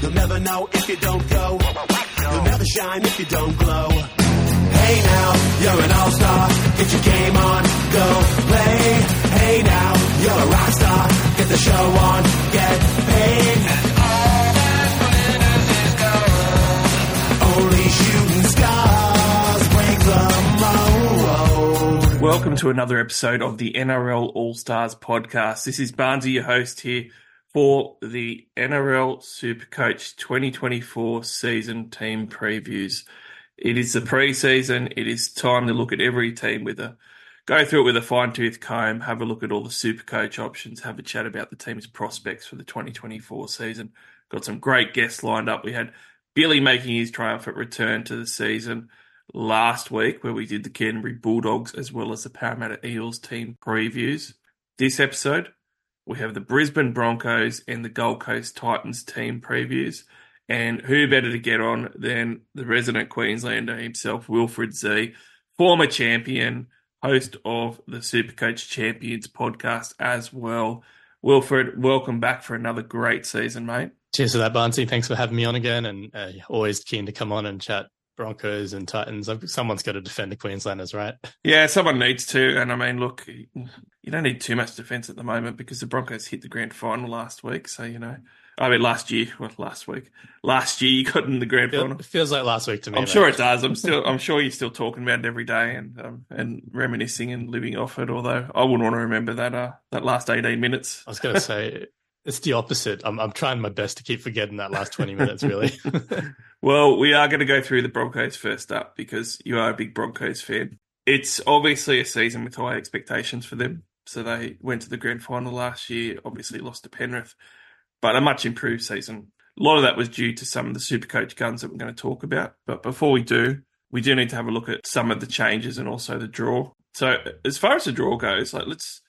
You'll never know if you don't go. You'll never shine if you don't glow. Hey now, you're an all-star. Get your game on, go play. Hey now, you're a rock star. Get the show on, get paid. All that glitters is gold. Only shooting stars break the mold. Welcome to another episode of the NRL All Stars podcast. This is Barnesy, your host here for the NRL Supercoach 2024 season team previews. It is the preseason. It is time to look at every team with a go through it with a fine tooth comb, have a look at all the Supercoach options, have a chat about the team's prospects for the 2024 season. Got some great guests lined up. We had Billy making his triumphant return to the season last week, where we did the Canterbury Bulldogs as well as the Parramatta Eels team previews. This episode, we have the Brisbane Broncos and the Gold Coast Titans team previews. And who better to get on than the resident Queenslander himself, Wilfred Zee, former champion, host of the Supercoach Champions podcast as well. Wilfred, welcome back for another great season, mate. Cheers for that, Barnesy. Thanks for having me on again, and uh, always keen to come on and chat Broncos and Titans. Someone's got to defend the Queenslanders, right? Yeah, someone needs to. And I mean, look, you don't need too much defence at the moment because the Broncos hit the grand final last week. So, you know, I mean, last year, well, last week, last year you got in the grand final. It feels like last week to me. I'm mate. sure it does. I'm still, I'm sure you're still talking about it every day and um, and reminiscing and living off it. Although I wouldn't want to remember that uh, that last 18 minutes. I was going to say it's the opposite. I'm I'm trying my best to keep forgetting that last 20 minutes. Really. Well, we are going to go through the Broncos first up because you are a big Broncos fan. It's obviously a season with high expectations for them. So they went to the grand final last year, obviously lost to Penrith, but a much improved season. A lot of that was due to some of the super coach guns that we're going to talk about. But before we do, we do need to have a look at some of the changes and also the draw. So as far as the draw goes, like let's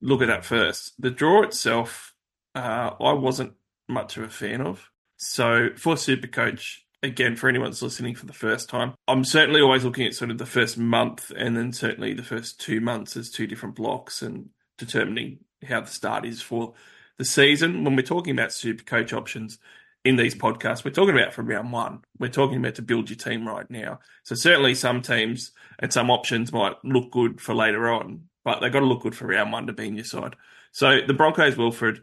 look at that first. The draw itself, uh, I wasn't much of a fan of. So for Supercoach, again, for anyone that's listening for the first time, I'm certainly always looking at sort of the first month and then certainly the first two months as two different blocks and determining how the start is for the season. When we're talking about Supercoach options in these podcasts, we're talking about from round one. We're talking about to build your team right now. So certainly some teams and some options might look good for later on, but they've got to look good for round one to be in your side. So the Broncos, Wilfred,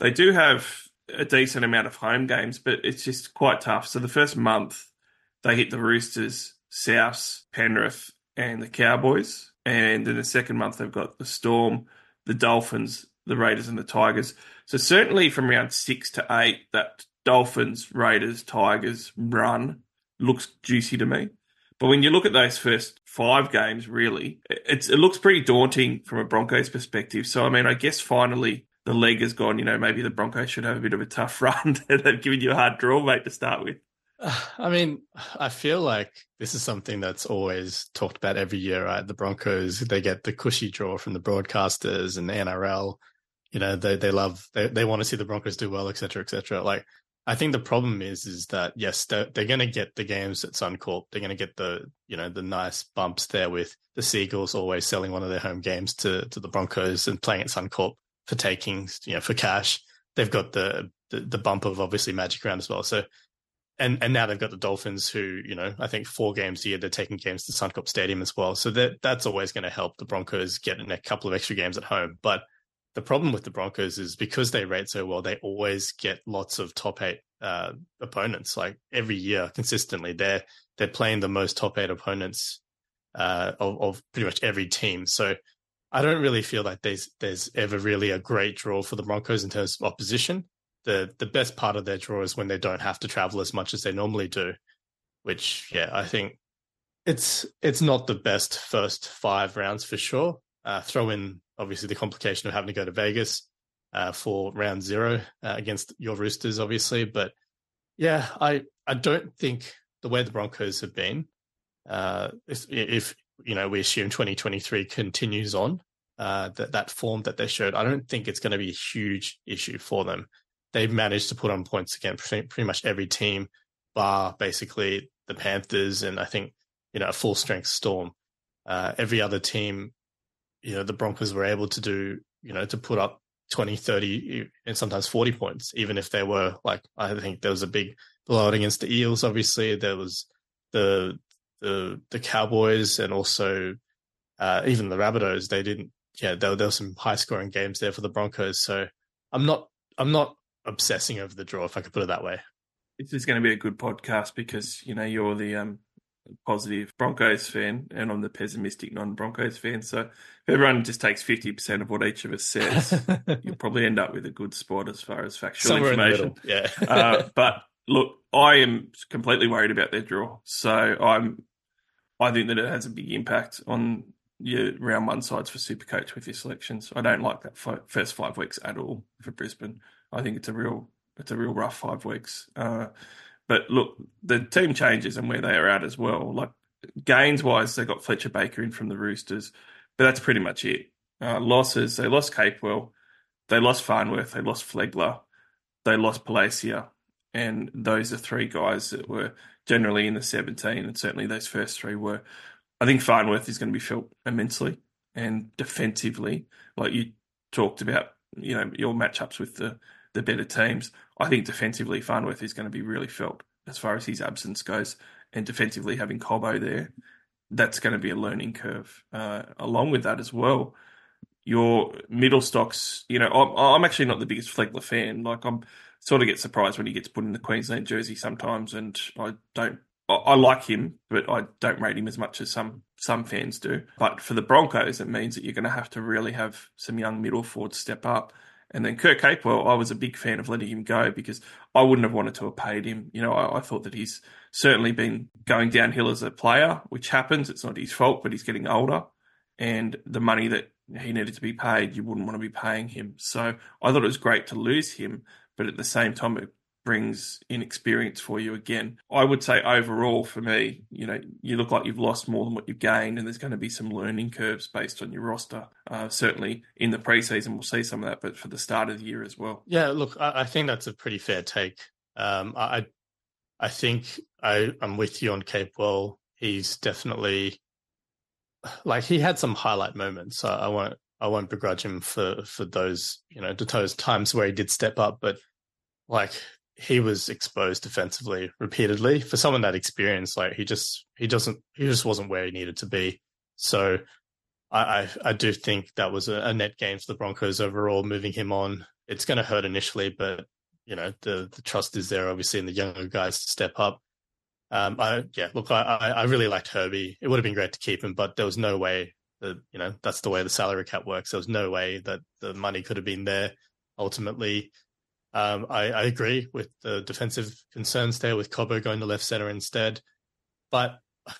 they do have a decent amount of home games, but it's just quite tough. So the first month, they hit the Roosters, Souths, Penrith, and the Cowboys. And in the second month, they've got the Storm, the Dolphins, the Raiders, and the Tigers. So certainly from round six to eight, that Dolphins, Raiders, Tigers run looks juicy to me. But when you look at those first five games, really, it looks pretty daunting from a Broncos perspective. So, I mean, I guess finally the league has gone, you know, maybe the Broncos should have a bit of a tough run. They've given you a hard draw, mate, to start with. I mean, I feel like this is something that's always talked about every year, right? The Broncos, they get the cushy draw from the broadcasters and the NRL. You know, they, they love, they, they want to see the Broncos do well, et cetera, et cetera. Like, I think the problem is, is that yes, they're, they're going to get the games at Suncorp. They're going to get the, you know, the nice bumps there with the Seagulls always selling one of their home games to, to the Broncos and playing at Suncorp for taking, you know, for cash. They've got the, the, the bump of obviously Magic Round as well. So, and and now they've got the Dolphins, who you know I think four games a year they're taking games to Suncorp Stadium as well. So that that's always going to help the Broncos get in a couple of extra games at home. But the problem with the Broncos is because they rate so well, they always get lots of top eight uh, opponents. Like every year, consistently, they're they're playing the most top eight opponents uh, of, of pretty much every team. So I don't really feel like there's there's ever really a great draw for the Broncos in terms of opposition. The the best part of their draw is when they don't have to travel as much as they normally do, which yeah, I think it's it's not the best first five rounds for sure. Uh, throw in obviously the complication of having to go to Vegas uh, for round zero uh, against your Roosters, obviously. But yeah, I I don't think the way the Broncos have been, uh, if, if you know we assume 2023 continues on uh, that that form that they showed, I don't think it's going to be a huge issue for them. They've managed to put on points against pretty, pretty much every team, bar basically the Panthers and I think you know a full strength Storm. Uh, every other team, you know, the Broncos were able to do, you know, to put up 20, 30, and sometimes 40 points, even if they were like, I think there was a big blowout against the Eels. Obviously, there was the, the, the Cowboys and also, uh, even the Rabbitohs. They didn't, yeah, there, there were some high scoring games there for the Broncos. So I'm not, I'm not obsessing over the draw, if I could put it that way. This is going to be a good podcast because, you know, you're the, um, positive Broncos fan and I'm the pessimistic non Broncos fan. So if everyone just takes 50% of what each of us says, you'll probably end up with a good spot as far as factual Somewhere information. Yeah. uh, but look, I am completely worried about their draw. So I'm, I think that it has a big impact on your round one sides for Supercoach with your selections. I don't like that first five weeks at all for Brisbane. I think it's a real, it's a real rough five weeks. Uh, but look, the team changes and where they are at as well. Like gains wise, they got Fletcher Baker in from the Roosters, but that's pretty much it. Uh, losses, they lost Capewell, they lost Farnworth, they lost Flegler, they lost Palasia, and those are three guys that were generally in the 17, and certainly those first three were. I think Farnworth is going to be felt immensely, and defensively, like you talked about, you know, your matchups with the the better teams. I think defensively, Farnworth is going to be really felt as far as his absence goes, and defensively having Cobbo there, that's going to be a learning curve. Uh, along with that as well, your middle stocks. You know, I'm, I'm actually not the biggest Flegler fan. Like I'm sort of get surprised when he gets put in the Queensland jersey sometimes, and I don't. I like him, but I don't rate him as much as some some fans do. But for the Broncos, it means that you're going to have to really have some young middle forwards step up. And then Kurt Capewell, I was a big fan of letting him go because I wouldn't have wanted to have paid him. You know, I, I, thought that he's certainly been going downhill as a player, which happens. It's not his fault, but he's getting older. And the money that he needed to be paid, you wouldn't want to be paying him. So I thought it was great to lose him. But at the same time, it brings inexperience for you again. I would say overall for me, you know, you look like you've lost more than what you've gained, and there's going to be some learning curves based on your roster. Uh, certainly in the preseason, we'll see some of that, but for the start of the year as well. Yeah, look, I, I think that's a pretty fair take. Um, I, I think I, I'm with you on Capewell. He's definitely like he had some highlight moments. So I won't I won't begrudge him for for those you know those times where he did step up, but like he was exposed defensively repeatedly. For someone that experienced, like he just he doesn't he just wasn't where he needed to be. So I I, I do think that was a, a, net gain for the Broncos overall. Moving him on, it's going to hurt initially, but you know the the trust is there obviously in the younger guys to step up. Um, I yeah, look, I I really liked Herbie. It would have been great to keep him, but there was no way that you know that's the way the salary cap works. There was no way that the money could have been there ultimately. Um, I, I, agree with the defensive concerns there with Cobbo going to left center instead. But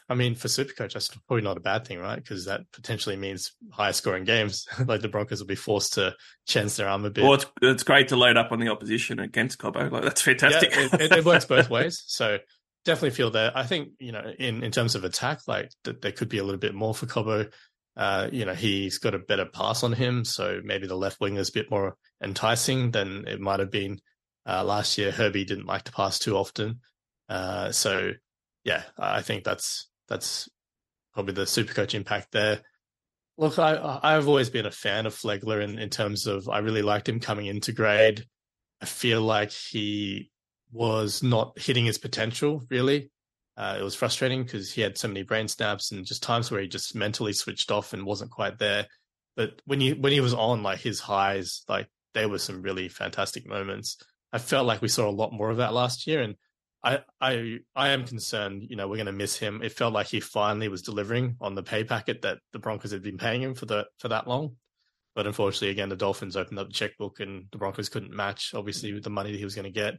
I mean, for Supercoach, that's probably not a bad thing, right? Because that potentially means higher scoring games. like the Broncos will be forced to chance their arm a bit. Well, it's, it's great to load up on the opposition against Cobbo. Like that's fantastic. Yeah, it, it, works both ways. So definitely feel that. I think you know, in in terms of attack, like that there could be a little bit more for Cobbo. Uh, you know, he's got a better pass on him, so maybe the left wing is a bit more enticing than it might have been uh, last year. Herbie didn't like to pass too often, uh, so yeah, I think that's that's probably the super coach impact there. Look, I I've always been a fan of Flegler in, in terms of I really liked him coming into grade. I feel like he was not hitting his potential really. Uh, it was frustrating because he had so many brain snaps and just times where he just mentally switched off and wasn't quite there. But when he when he was on, like his highs, like there were some really fantastic moments. I felt like we saw a lot more of that last year, and I I I am concerned. You know, we're going to miss him. It felt like he finally was delivering on the pay packet that the Broncos had been paying him for the for that long. But unfortunately, again, the Dolphins opened up the checkbook, and the Broncos couldn't match obviously with the money that he was going to get.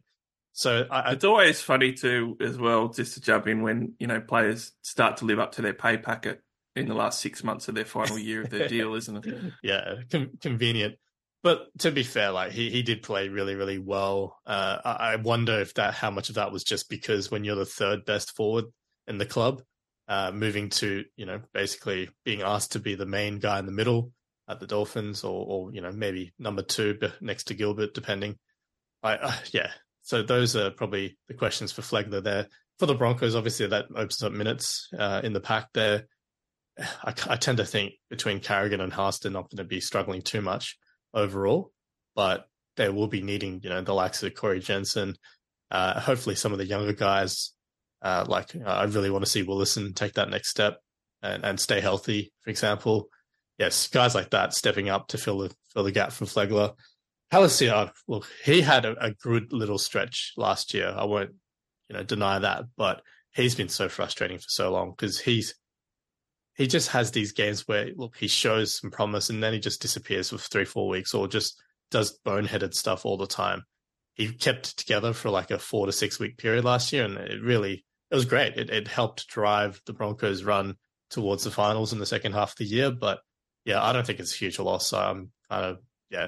So I, it's always funny too, as well, just to jump in when you know players start to live up to their pay packet in the last six months of their final year of their deal, isn't it? Yeah, com- convenient. But to be fair, like he, he did play really, really well. Uh, I, I wonder if that how much of that was just because when you're the third best forward in the club, uh, moving to you know basically being asked to be the main guy in the middle at the Dolphins, or, or you know maybe number two next to Gilbert, depending. I uh, yeah, so those are probably the questions for Flegler there. For the Broncos, obviously that opens up minutes uh, in the pack there. I, I, tend to think between Carrigan and Haas, they're not going to be struggling too much overall. but they will be needing, you know, the likes of Corey Jensen, uh, hopefully some of the younger guys. Uh, like uh, I really want to see Willison take that next step and, and stay healthy, for example. Yes, guys like that stepping up to fill the fill the gap from Flegler. Palasia, uh, look, he had a, a good little stretch last year. I won't, you know, deny that, but he's been so frustrating for so long because he's he just has these games where look he shows some promise and then he just disappears for three four weeks or just does boneheaded stuff all the time. He kept it together for like a four to six week period last year, and it really it was great. It it helped drive the Broncos' run towards the finals in the second half of the year. But yeah, I don't think it's a huge loss. So I'm kind of yeah,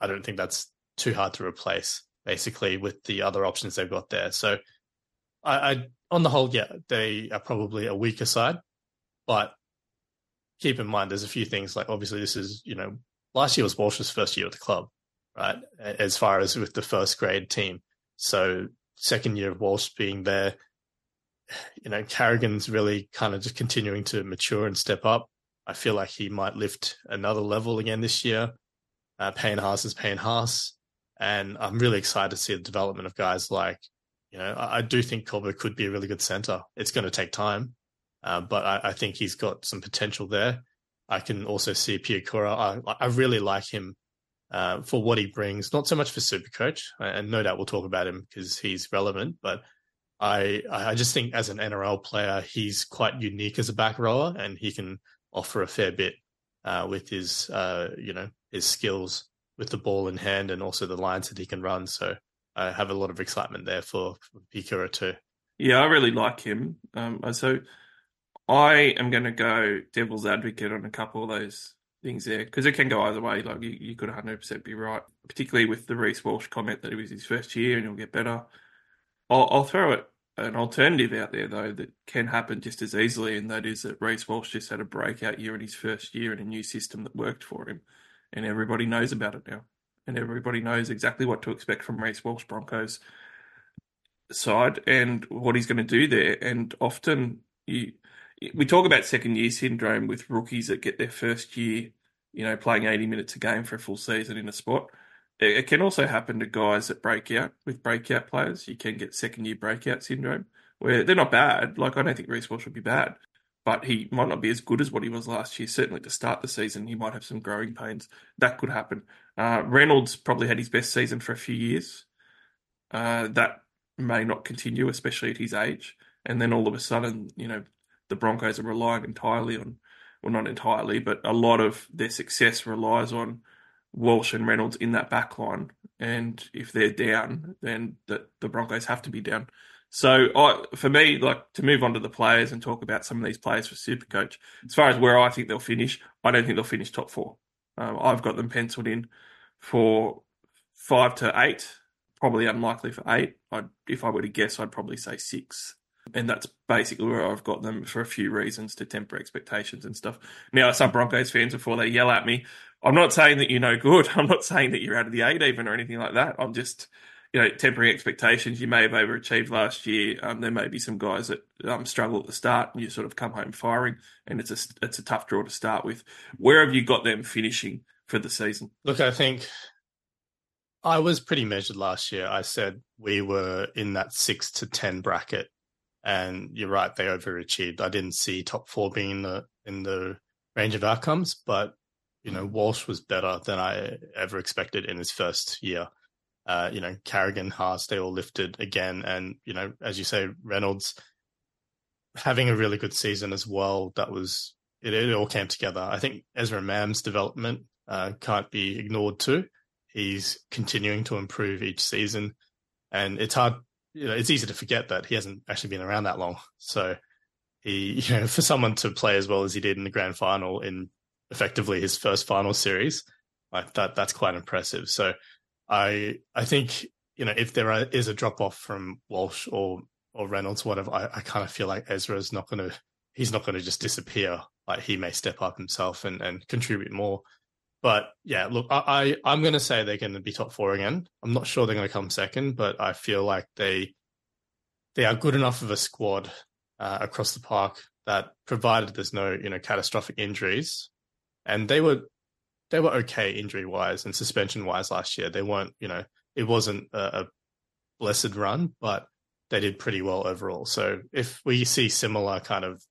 I don't think that's too hard to replace basically with the other options they've got there. So I, I on the whole, yeah, they are probably a weaker side, but keep in mind there's a few things like obviously this is you know last year was Walsh's first year at the club, right? As far as with the first grade team, so second year of Walsh being there, you know Carrigan's really kind of just continuing to mature and step up. I feel like he might lift another level again this year. Uh, Payne Haas is Payne Haas, and I'm really excited to see the development of guys like you know, I, I do think Cobbo could be a really good center. It's going to take time, uh, but I, I, think he's got some potential there. I can also see Piakura. I, I really like him uh, for what he brings, not so much for Super Coach, and no doubt we'll talk about him because he's relevant, but I I just think as an NRL player, he's quite unique as a back rower, and he can offer a fair bit uh, with his uh, you know his skills with the ball in hand and also the lines that he can run. So I have a lot of excitement there for, for Piakura too. Yeah, I really like him. Um, so I am going to go devil's advocate on a couple of those things there because it can go either way. Like you, you could 100% be right, particularly with the Reece Walsh comment that it was his first year and he'll get better. I'll, I'll throw it an alternative out there though that can happen just as easily, and that is that Reece Walsh just had a breakout year in his first year in a new system that worked for him, and everybody knows about it now and everybody knows exactly what to expect from Reece Walsh Broncos side and what he's going to do there. And often you, we talk about second year syndrome with rookies that get their first year, you know, playing 80 minutes a game for a full season in a spot. It can also happen to guys that break out with breakout players. You can get second year breakout syndrome where they're not bad. Like, I don't think Reece Walsh would be bad, but he might not be as good as what he was last year. Certainly to start the season, he might have some growing pains. That could happen. Uh, Reynolds probably had his best season for a few years. Uh, that may not continue, especially at his age. And then all of a sudden, you know, the Broncos are relying entirely on, well, not entirely, but a lot of their success relies on Walsh and Reynolds in that back line. And if they're down, then the, the Broncos have to be down. So I, for me, like to move on to the players and talk about some of these players for Supercoach. As far as where I think they'll finish, I don't think they'll finish top four. Um, I've got them penciled in for five to eight. Probably unlikely for eight. I'd, if I were to guess, I'd probably say six. And that's basically where I've got them for a few reasons to temper expectations and stuff. Now, some Broncos fans, before they yell at me, I'm not saying that you're no good. I'm not saying that you're out of the eight even or anything like that. I'm just you know, tempering expectations. You may have overachieved last year. Um, there may be some guys that um, struggle at the start, and you sort of come home firing, and it's a it's a tough draw to start with. Where have you got them finishing for the season? Look, I think I was pretty measured last year. I said we were in that six to ten bracket, and you're right, they overachieved. I didn't see top four being in the in the range of outcomes, but you know, Walsh was better than I ever expected in his first year uh, you know, Carrigan, Haas, they all lifted again. And, you know, as you say, Reynolds having a really good season as well. That was, it, it all came together. I think Ezra Mam's development uh, can't be ignored too. He's continuing to improve each season. And it's hard, you know, it's easy to forget that he hasn't actually been around that long. So he, you know, for someone to play as well as he did in the grand final in effectively his first final series, like that, that's quite impressive. So, I I think you know if there are, is a drop off from Walsh or or Reynolds, whatever, I, I kind of feel like Ezra is not going to he's not going to just disappear. Like he may step up himself and and contribute more. But yeah, look, I, I am going to say they're going to be top four again. I'm not sure they're going to come second, but I feel like they they are good enough of a squad uh, across the park that provided there's no you know catastrophic injuries, and they were they were okay injury wise and suspension wise last year. They weren't, you know, it wasn't a, a blessed run, but they did pretty well overall. So if we see similar kind of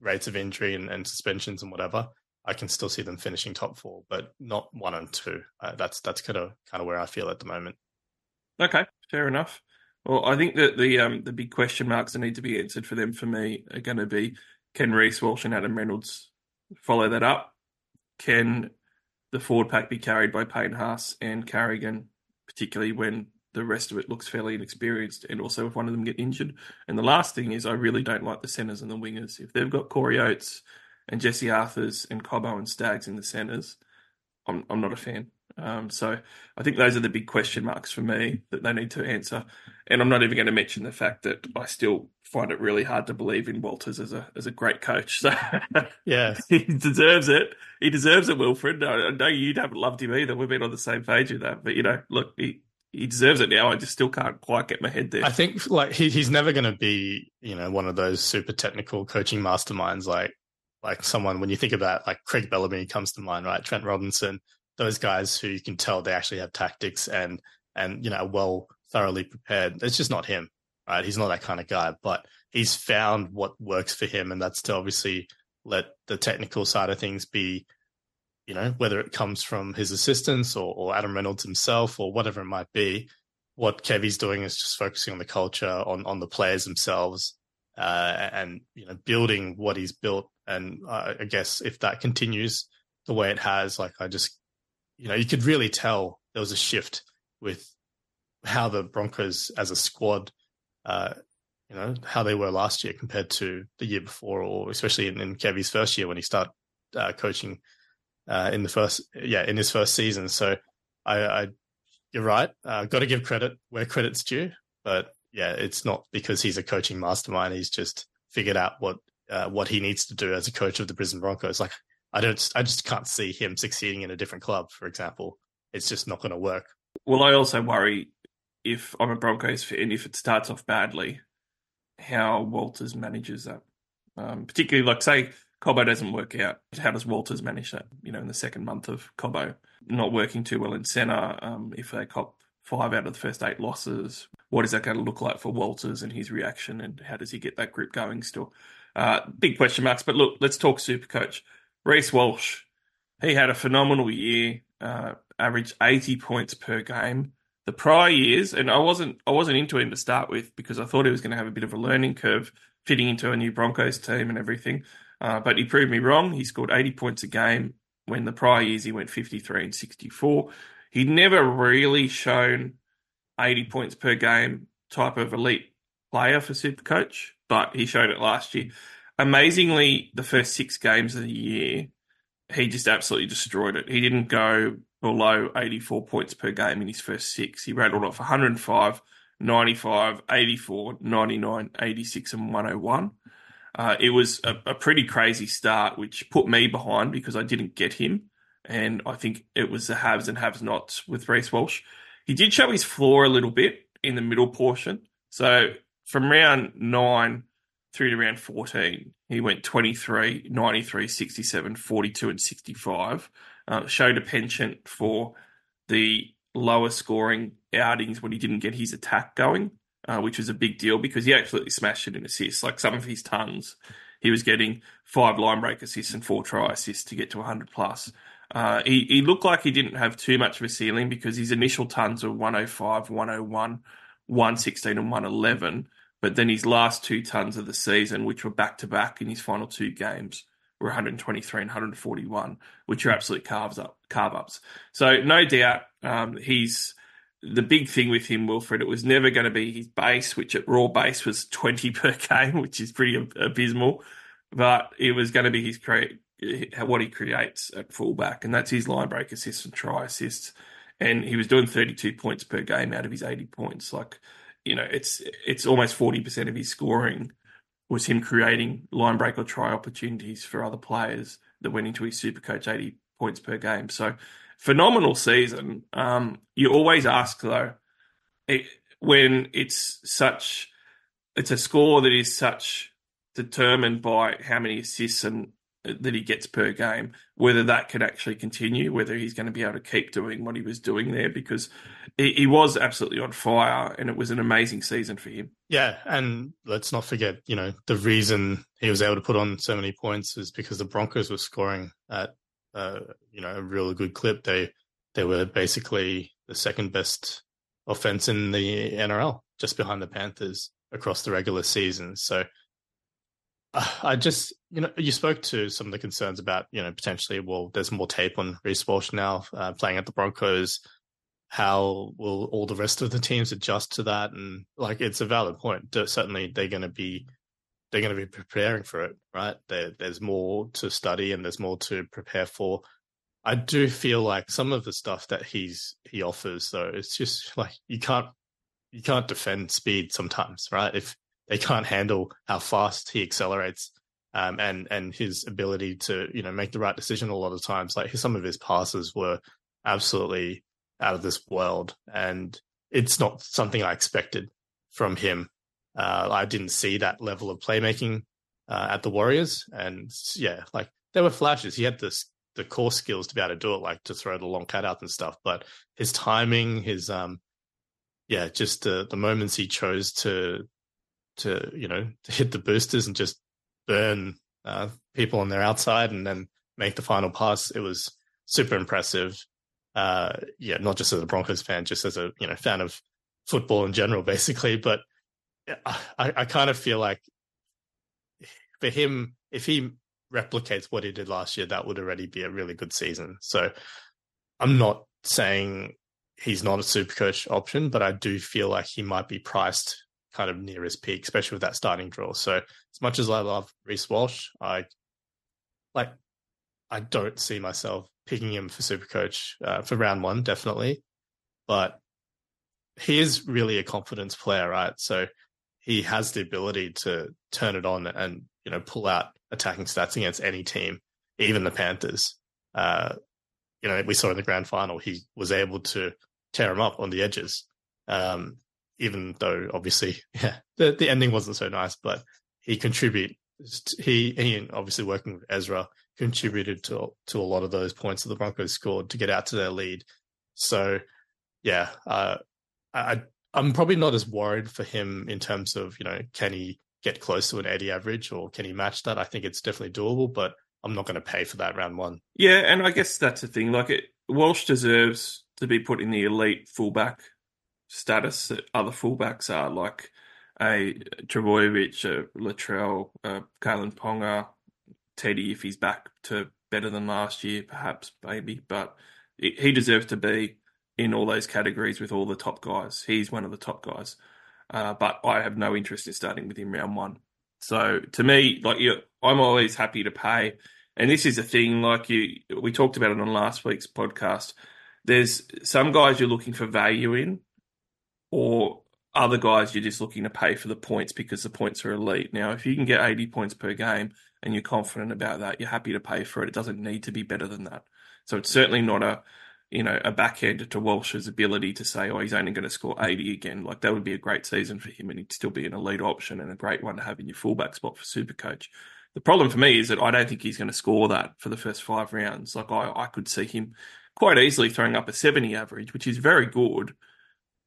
rates of injury and, and suspensions and whatever, I can still see them finishing top four, but not one and two. Uh, that's that's kind of kind of where I feel at the moment. Okay, fair enough. Well, I think that the um, the big question marks that need to be answered for them for me are going to be: Can Reece Walsh and Adam Reynolds follow that up? Can the forward pack be carried by Payne Haas and Carrigan, particularly when the rest of it looks fairly inexperienced, and also if one of them get injured? And the last thing is, I really don't like the centres and the wingers. If they've got Corey Oates and Jesse Arthars and Cobbo and Staggs in the centres, I'm I'm not a fan. Um, so I think those are the big question marks for me that they need to answer. And I'm not even going to mention the fact that I still find it really hard to believe in Walters as a as a great coach. So yeah, he deserves it. He deserves it, Wilfred. I, I know you haven't loved him either. We've been on the same page with that. But you know, look, he he deserves it now. I just still can't quite get my head there. I think like he, he's never going to be you know one of those super technical coaching masterminds like like someone when you think about like Craig Bellamy comes to mind, right? Trent Robinson, those guys who you can tell they actually have tactics and and you know well thoroughly prepared. It's just not him, right? He's not that kind of guy, but he's found what works for him, and that's to obviously let the technical side of things be, you know, whether it comes from his assistants or, or Adam Reynolds himself or whatever it might be. What Kevy's doing is just focusing on the culture, on on the players themselves, uh, and you know, building what he's built. And uh, I guess if that continues the way it has, like I just you know, you could really tell there was a shift with how the Broncos as a squad, uh, you know, how they were last year compared to the year before, or especially in, in Kevy's first year when he started uh, coaching uh, in the first, yeah, in his first season. So I, I you're right. Uh, got to give credit where credit's due, but yeah, it's not because he's a coaching mastermind. He's just figured out what uh, what he needs to do as a coach of the Brisbane Broncos. Like I don't, I just can't see him succeeding in a different club. For example, it's just not going to work. Well, I also worry if I'm a Broncos fan, if it starts off badly, how Walters manages that. Um, particularly, like say Cobbo doesn't work out, how does Walters manage that? You know, in the second month of Cobbo not working too well in centre, um, if they cop five out of the first eight losses, what is that going to look like for Walters and his reaction, and how does he get that group going still? Uh, big question marks. But look, let's talk Super Coach. Reece Walsh, he had a phenomenal year, uh, averaged 80 points per game. The prior years, and I wasn't I wasn't into him to start with because I thought he was going to have a bit of a learning curve fitting into a new Broncos team and everything. Uh, but he proved me wrong. He scored 80 points a game when the prior years he went 53 and 64. He'd never really shown 80 points per game type of elite player for Supercoach, but he showed it last year amazingly, the first six games of the year, he just absolutely destroyed it. He didn't go below 84 points per game in his first six. He rattled off 105, 95, 84, 99, 86, and 101. Uh, it was a, a, pretty crazy start, which put me behind because I didn't get him. And I think it was the haves and have nots with Reece Walsh. He did show his floor a little bit in the middle portion. So from round nine through to round 14, he went 23, 93, 67, 42, and 65. Uh, showed a penchant for the lower scoring outings when he didn't get his attack going, uh, which was a big deal because he absolutely smashed it in assists. Like some of his tons, he was getting five line break assists and four try assists to get to 100 plus. Uh, he, he looked like he didn't have too much of a ceiling because his initial tons were 105, 101, 116, and 111. But then his last two tons of the season, which were back to back in his final two games, were 123 and 141, which are absolute carves up, carve ups. So no doubt, um, he's the big thing with him, Wilfred. It was never going to be his base, which at raw base was 20 per game, which is pretty abysmal. But it was going to be his create what he creates at fullback, and that's his line break assists and try assists. And he was doing 32 points per game out of his 80 points. Like you know, it's it's almost forty percent of his scoring was him creating line break or try opportunities for other players that went into his super coach eighty points per game. So phenomenal season. Um, you always ask though, it, when it's such, it's a score that is such determined by how many assists and that he gets per game, whether that can actually continue, whether he's going to be able to keep doing what he was doing there, because he, he, was absolutely on fire and it was an amazing season for him. Yeah. And let's not forget, you know, the reason he was able to put on so many points is because the Broncos were scoring at, uh, you know, a really good clip. They, they were basically the second best offense in the NRL, just behind the Panthers across the regular season. So, I just, you know, you spoke to some of the concerns about, you know, potentially, well, there's more tape on Reece Walsh now uh, playing at the Broncos. How will all the rest of the teams adjust to that? And like, it's a valid point. Certainly, they're going to be they're going to be preparing for it, right? There, there's more to study and there's more to prepare for. I do feel like some of the stuff that he's he offers, though, it's just like you can't you can't defend speed sometimes, right? If they can't handle how fast he accelerates um, and and his ability to you know make the right decision a lot of times. Like some of his passes were absolutely out of this world, and it's not something I expected from him. Uh, I didn't see that level of playmaking uh, at the Warriors, and yeah, like there were flashes. He had this the core skills to be able to do it, like to throw the long cutouts and stuff. But his timing, his um, yeah, just the the moments he chose to to you know to hit the boosters and just burn uh, people on their outside and then make the final pass. It was super impressive. Uh, yeah, not just as a Broncos fan, just as a you know fan of football in general, basically. But I, I kind of feel like for him, if he replicates what he did last year, that would already be a really good season. So I'm not saying he's not a super coach option, but I do feel like he might be priced kind of near his peak, especially with that starting draw. So as much as I love Reece Walsh, I like I don't see myself picking him for super coach uh, for round one, definitely. But he is really a confidence player, right? So he has the ability to turn it on and you know pull out attacking stats against any team, even the Panthers. Uh, you know, we saw in the grand final he was able to tear him up on the edges. Um, even though obviously, yeah, the, the ending wasn't so nice, but he contribute. He, he obviously working with Ezra contributed to to a lot of those points that the Broncos scored to get out to their lead. So, yeah, uh, I I'm probably not as worried for him in terms of you know can he get close to an 80 average or can he match that? I think it's definitely doable, but I'm not going to pay for that round one. Yeah, and I guess that's the thing. Like it, Walsh deserves to be put in the elite fullback status that other fullbacks are, like a Trbojevic, a Latrell, uh, Kalyn Ponga, Teddy, if he's back to better than last year, perhaps, maybe. But he deserves to be in all those categories with all the top guys. He's one of the top guys. Uh, but I have no interest in starting with him round one. So to me, like you, I'm always happy to pay. And this is a thing, like you, we talked about it on last week's podcast. There's some guys you're looking for value in, or other guys you're just looking to pay for the points because the points are elite. Now, if you can get 80 points per game and you're confident about that, you're happy to pay for it. It doesn't need to be better than that. So it's certainly not a you know a backhand to Walsh's ability to say, oh, he's only going to score 80 again. Like that would be a great season for him, and he'd still be an elite option and a great one to have in your fullback spot for Supercoach. The problem for me is that I don't think he's going to score that for the first five rounds. Like I, I could see him quite easily throwing up a 70 average, which is very good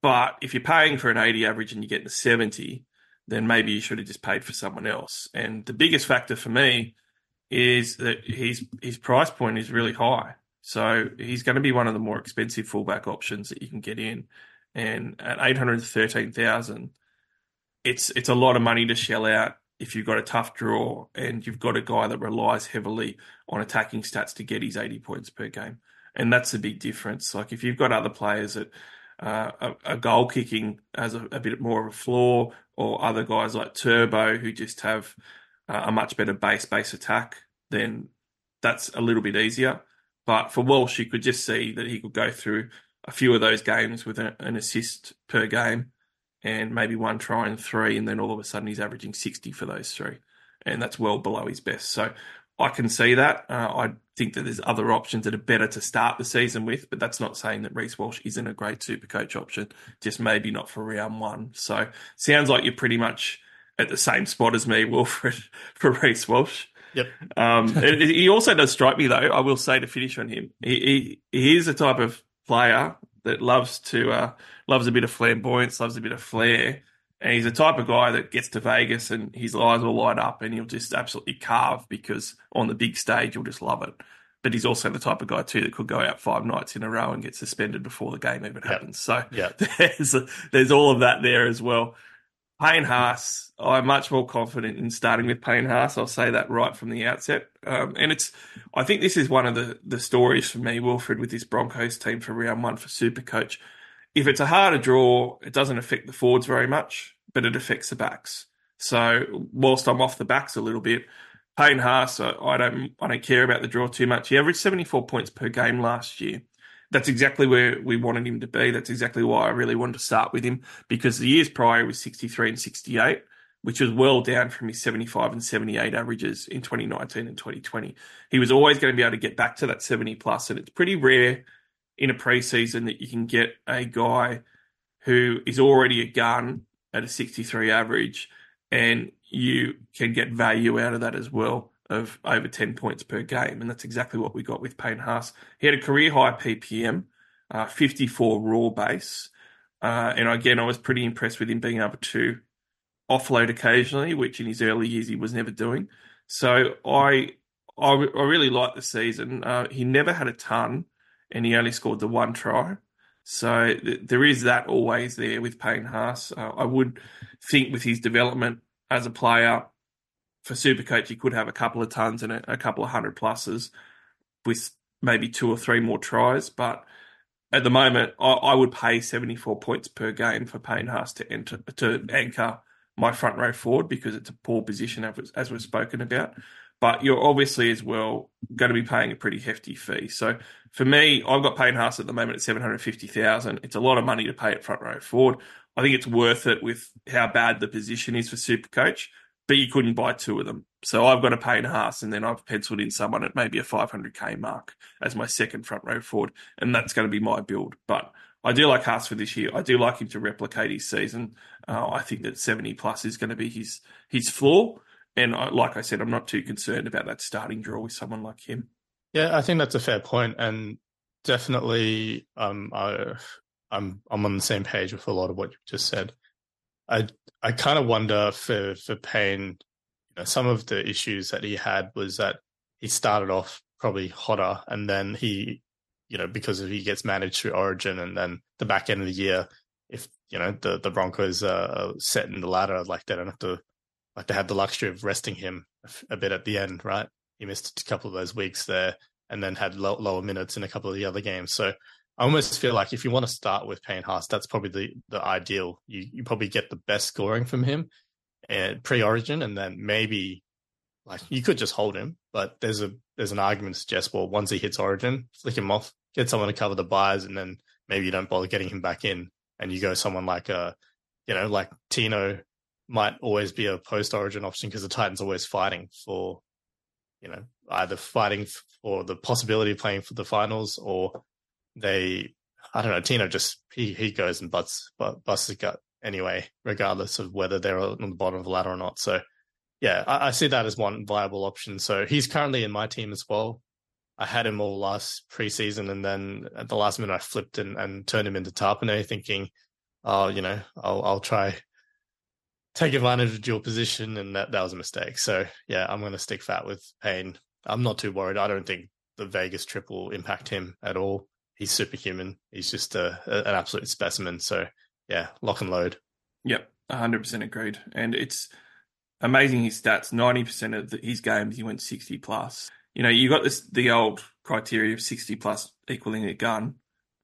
but if you're paying for an 80 average and you get the 70, then maybe you should have just paid for someone else. And the biggest factor for me is that his his price point is really high. So he's going to be one of the more expensive fullback options that you can get in. And at 813,000, it's it's a lot of money to shell out if you've got a tough draw and you've got a guy that relies heavily on attacking stats to get his 80 points per game. And that's a big difference. Like if you've got other players that uh, a, a, goal kicking as a, a, bit more of a floor, or other guys like Turbo who just have uh, a much better base base attack, then that's a little bit easier. But for Walsh, you could just see that he could go through a few of those games with a, an assist per game and maybe one try and three, and then all of a sudden he's averaging 60 for those three. And that's well below his best. So I can see that. Uh, I think that there's other options that are better to start the season with, but that's not saying that Reece Walsh isn't a great super coach option, just maybe not for round one. So sounds like you're pretty much at the same spot as me, Wilfred, for Reece Walsh. Yep. Um, he also does strike me, though. I will say to finish on him, he he, he is the type of player that loves to uh, loves a bit of flamboyance, loves a bit of flair, and he's the type of guy that gets to Vegas and his eyes will light up and he'll just absolutely carve because on the big stage you'll just love it. But he's also the type of guy too that could go out five nights in a row and get suspended before the game even happens. So Yep. there's there's all of that there as well. Payne Haas, I'm much more confident in starting with Payne Haas. I'll say that right from the outset. Um, and it's, I think this is one of the, the stories for me, Wilfred, with this Broncos team for round one for Supercoach. If it's a harder draw, it doesn't affect the forwards very much, but it affects the backs. So whilst I'm off the backs a little bit, Payne Haas, I don't, I don't care about the draw too much. He averaged 74 points per game last year that's exactly where we wanted him to be. That's exactly why I really wanted to start with him because the years prior was 63 and 68, which was well down from his 75 and 78 averages in 2019 and 2020. He was always going to be able to get back to that 70 plus, and it's pretty rare in a preseason that you can get a guy who is already a gun at a 63 average and you can get value out of that as well of over 10 points per game. And that's exactly what we got with Payne Haas. He had a career high PPM, uh, 54 raw base. Uh, and again, I was pretty impressed with him being able to offload occasionally, which in his early years he was never doing. So I, I, I really liked the season. Uh, he never had a ton, and he only scored the one try. So th- there is that always there with Payne Haas. Uh, I would think with his development as a player, for Supercoach, he could have a couple of tons and a, a couple of hundred pluses with maybe two or three more tries. But at the moment, I, I would pay 74 points per game for Payne Haas to enter to anchor my front row forward because it's a poor position as, as we've spoken about. But you're obviously as well going to be paying a pretty hefty fee. So for me, I've got Payne Haas at the moment at 750,000. It's a lot of money to pay at front row forward. I think it's worth it with how bad the position is for Supercoach but you couldn't buy two of them. So I've got to pay in Haas, and then I've penciled in someone at maybe a 500k mark as my second front row forward, and that's going to be my build. But I do like Haas for this year. I do like him to replicate his season. Uh, I think that 70 plus is going to be his his floor, and I, like I said, I'm not too concerned about that starting draw with someone like him. Yeah, I think that's a fair point, and definitely, um, I, I'm I'm on the same page with a lot of what you just said. I I kind of wonder for for Payne, you know, some of the issues that he had was that he started off probably hotter, and then he, you know, because he gets managed through Origin, and then the back end of the year, if you know the the Broncos are set in the ladder, like they don't have to, like they have the luxury of resting him a bit at the end, right? He missed a couple of those weeks there, and then had low, lower minutes in a couple of the other games, so. I almost feel like if you want to start with Payne Haas, that's probably the, the ideal. You you probably get the best scoring from him and pre-origin, and then maybe like you could just hold him, but there's a there's an argument to suggest well once he hits origin, flick him off, get someone to cover the buys, and then maybe you don't bother getting him back in, and you go someone like a you know like Tino might always be a post origin option because the Titans always fighting for you know either fighting for the possibility of playing for the finals or they I don't know, Tino just he he goes and butts but busts his gut anyway, regardless of whether they're on the bottom of the ladder or not. So yeah, I, I, see that as one viable option. So he's currently in my team as well. I had him all last preseason, and then at the last minute I flipped and, and turned him into Tapine, thinking, oh, you know, I'll I'll try take advantage of dual position, and that that was a mistake. So yeah, I'm going to stick fat with Payne. I'm not too worried. I don't think the Vegas trip will impact him at all he's superhuman. He's just a, a, an absolute specimen. So yeah, lock and load. Yep, hundred percent agreed. And it's amazing his stats. Ninety percent of the, his games he went sixty plus. You know, you got this the old criteria of sixty plus equaling a gun.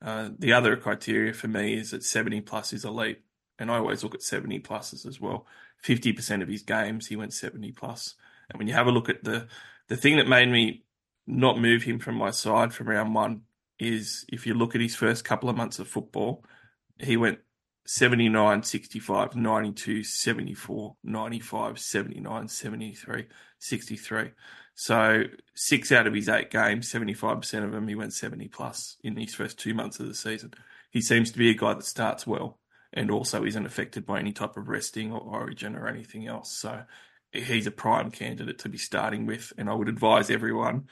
Uh, the other criteria for me is that seventy plus is elite, and I always look at seventy pluses as well. Fifty percent of his games he went seventy plus. And when you have a look at the the thing that made me not move him from my side from round one is if you look at his first couple of months of football, he went 79, 65, 92, 74, 95, 79, 73, 63. So six out of his eight games, 75% of them, he went 70 plus in his first two months of the season. He seems to be a guy that starts well and also isn't affected by any type of resting or origin or anything else. So he's a prime candidate to be starting with. And I would advise everyone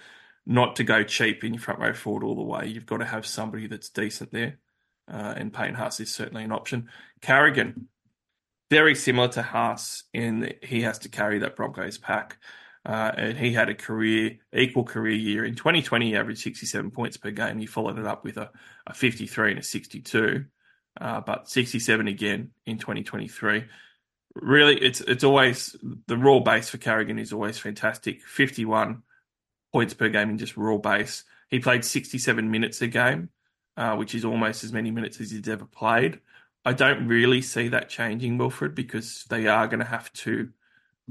not to go cheap in your front row forward all the way. You've got to have somebody that's decent there. Uh, and Payne Haas is certainly an option. Carrigan, very similar to Haas in that he has to carry that Broncos pack. Uh, and he had a career, equal career year. In 2020, he averaged 67 points per game. He followed it up with a, a 53 and a 62, uh, but 67 again in 2023. Really, it's it's always the raw base for Carrigan is always fantastic. 51 points per game in just raw base. He played 67 minutes a game, uh, which is almost as many minutes as he's ever played. I don't really see that changing, Wilfred, because they are going to have to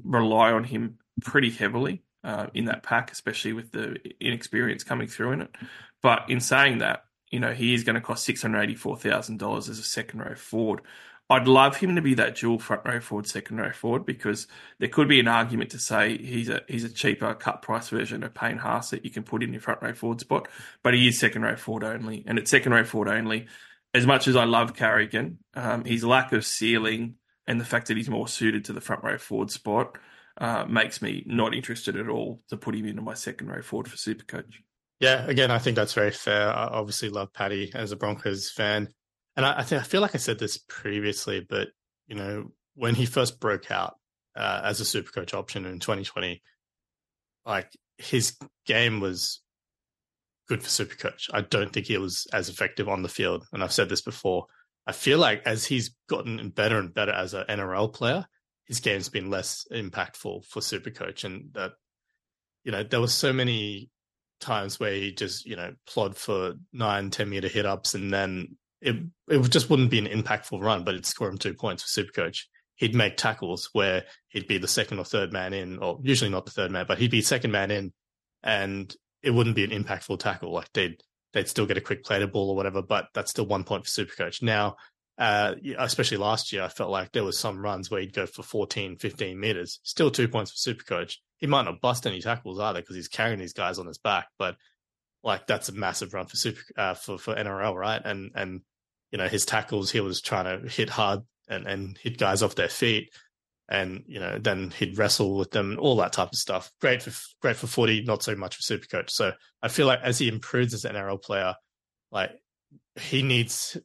rely on him pretty heavily uh, in that pack, especially with the inexperience coming through in it. But in saying that, you know, he is going to cost $684,000 as a second row forward. I'd love him to be that dual front row forward, second row forward, because there could be an argument to say he's a he's a cheaper cut price version of Payne Haas that you can put in your front row forward spot, but he is second row forward only, and it's second row forward only. As much as I love Carrigan, um, his lack of ceiling and the fact that he's more suited to the front row forward spot uh, makes me not interested at all to put him into my second row forward for Supercoach. Yeah, again, I think that's very fair. I obviously love Paddy as a Broncos fan, and I, I think I feel like I said this previously, but you know, when he first broke out uh, as a Supercoach option in 2020, like his game was good for Supercoach. I don't think he was as effective on the field, and I've said this before. I feel like as he's gotten better and better as an NRL player, his game's been less impactful for Supercoach, and that you know there were so many times where he just you know plod for nine, ten meter hit ups, and then it it just wouldn't be an impactful run, but it'd score him two points for Supercoach. He'd make tackles where he'd be the second or third man in, or usually not the third man, but he'd be second man in, and it wouldn't be an impactful tackle. Like they'd they'd still get a quick play to ball or whatever, but that's still one point for Supercoach. Now uh, especially last year, I felt like there was some runs where he'd go for 14, 15 meters. Still two points for Supercoach. He might not bust any tackles either because he's carrying these guys on his back, but like that's a massive run for super uh, for for NRL, right? And and you know his tackles, he was trying to hit hard and and hit guys off their feet, and you know then he'd wrestle with them, and all that type of stuff. Great for great for footy, not so much for Supercoach. So I feel like as he improves as an NRL player, like he needs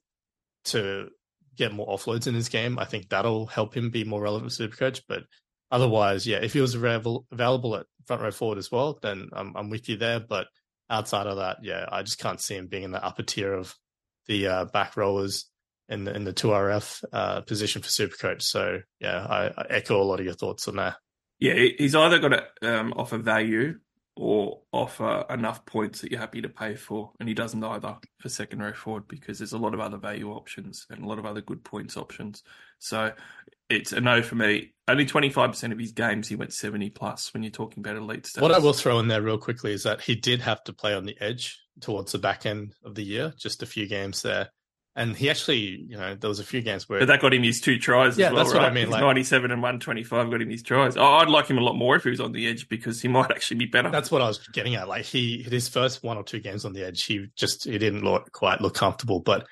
to get more offloads in his game. I think that'll help him be more relevant for Supercoach. But otherwise, yeah, if he was available, available at front row forward as well, then I'm, I'm with you there. But outside of that, yeah, I just can't see him being in the upper tier of the uh, back rowers in the in the two RF uh, position for Supercoach. So yeah, I, I, echo a lot of your thoughts on that. Yeah, he's either got to um, offer value or offer enough points that you're happy to pay for. And he doesn't either for second row forward because there's a lot of other value options and a lot of other good points options. So it's a no for me. Only 25% of his games he went 70 plus when you're talking about elite stats. What I will throw in there real quickly is that he did have to play on the edge towards the back end of the year, just a few games there. And he actually, you know, there was a few games where. But that got him his two tries. Yeah, well, that's right? what I mean. Like, 97 and 125 got him his tries. Oh, I'd like him a lot more if he was on the edge because he might actually be better. That's what I was getting at. Like he, his first one or two games on the edge, he just he didn't look quite look comfortable. But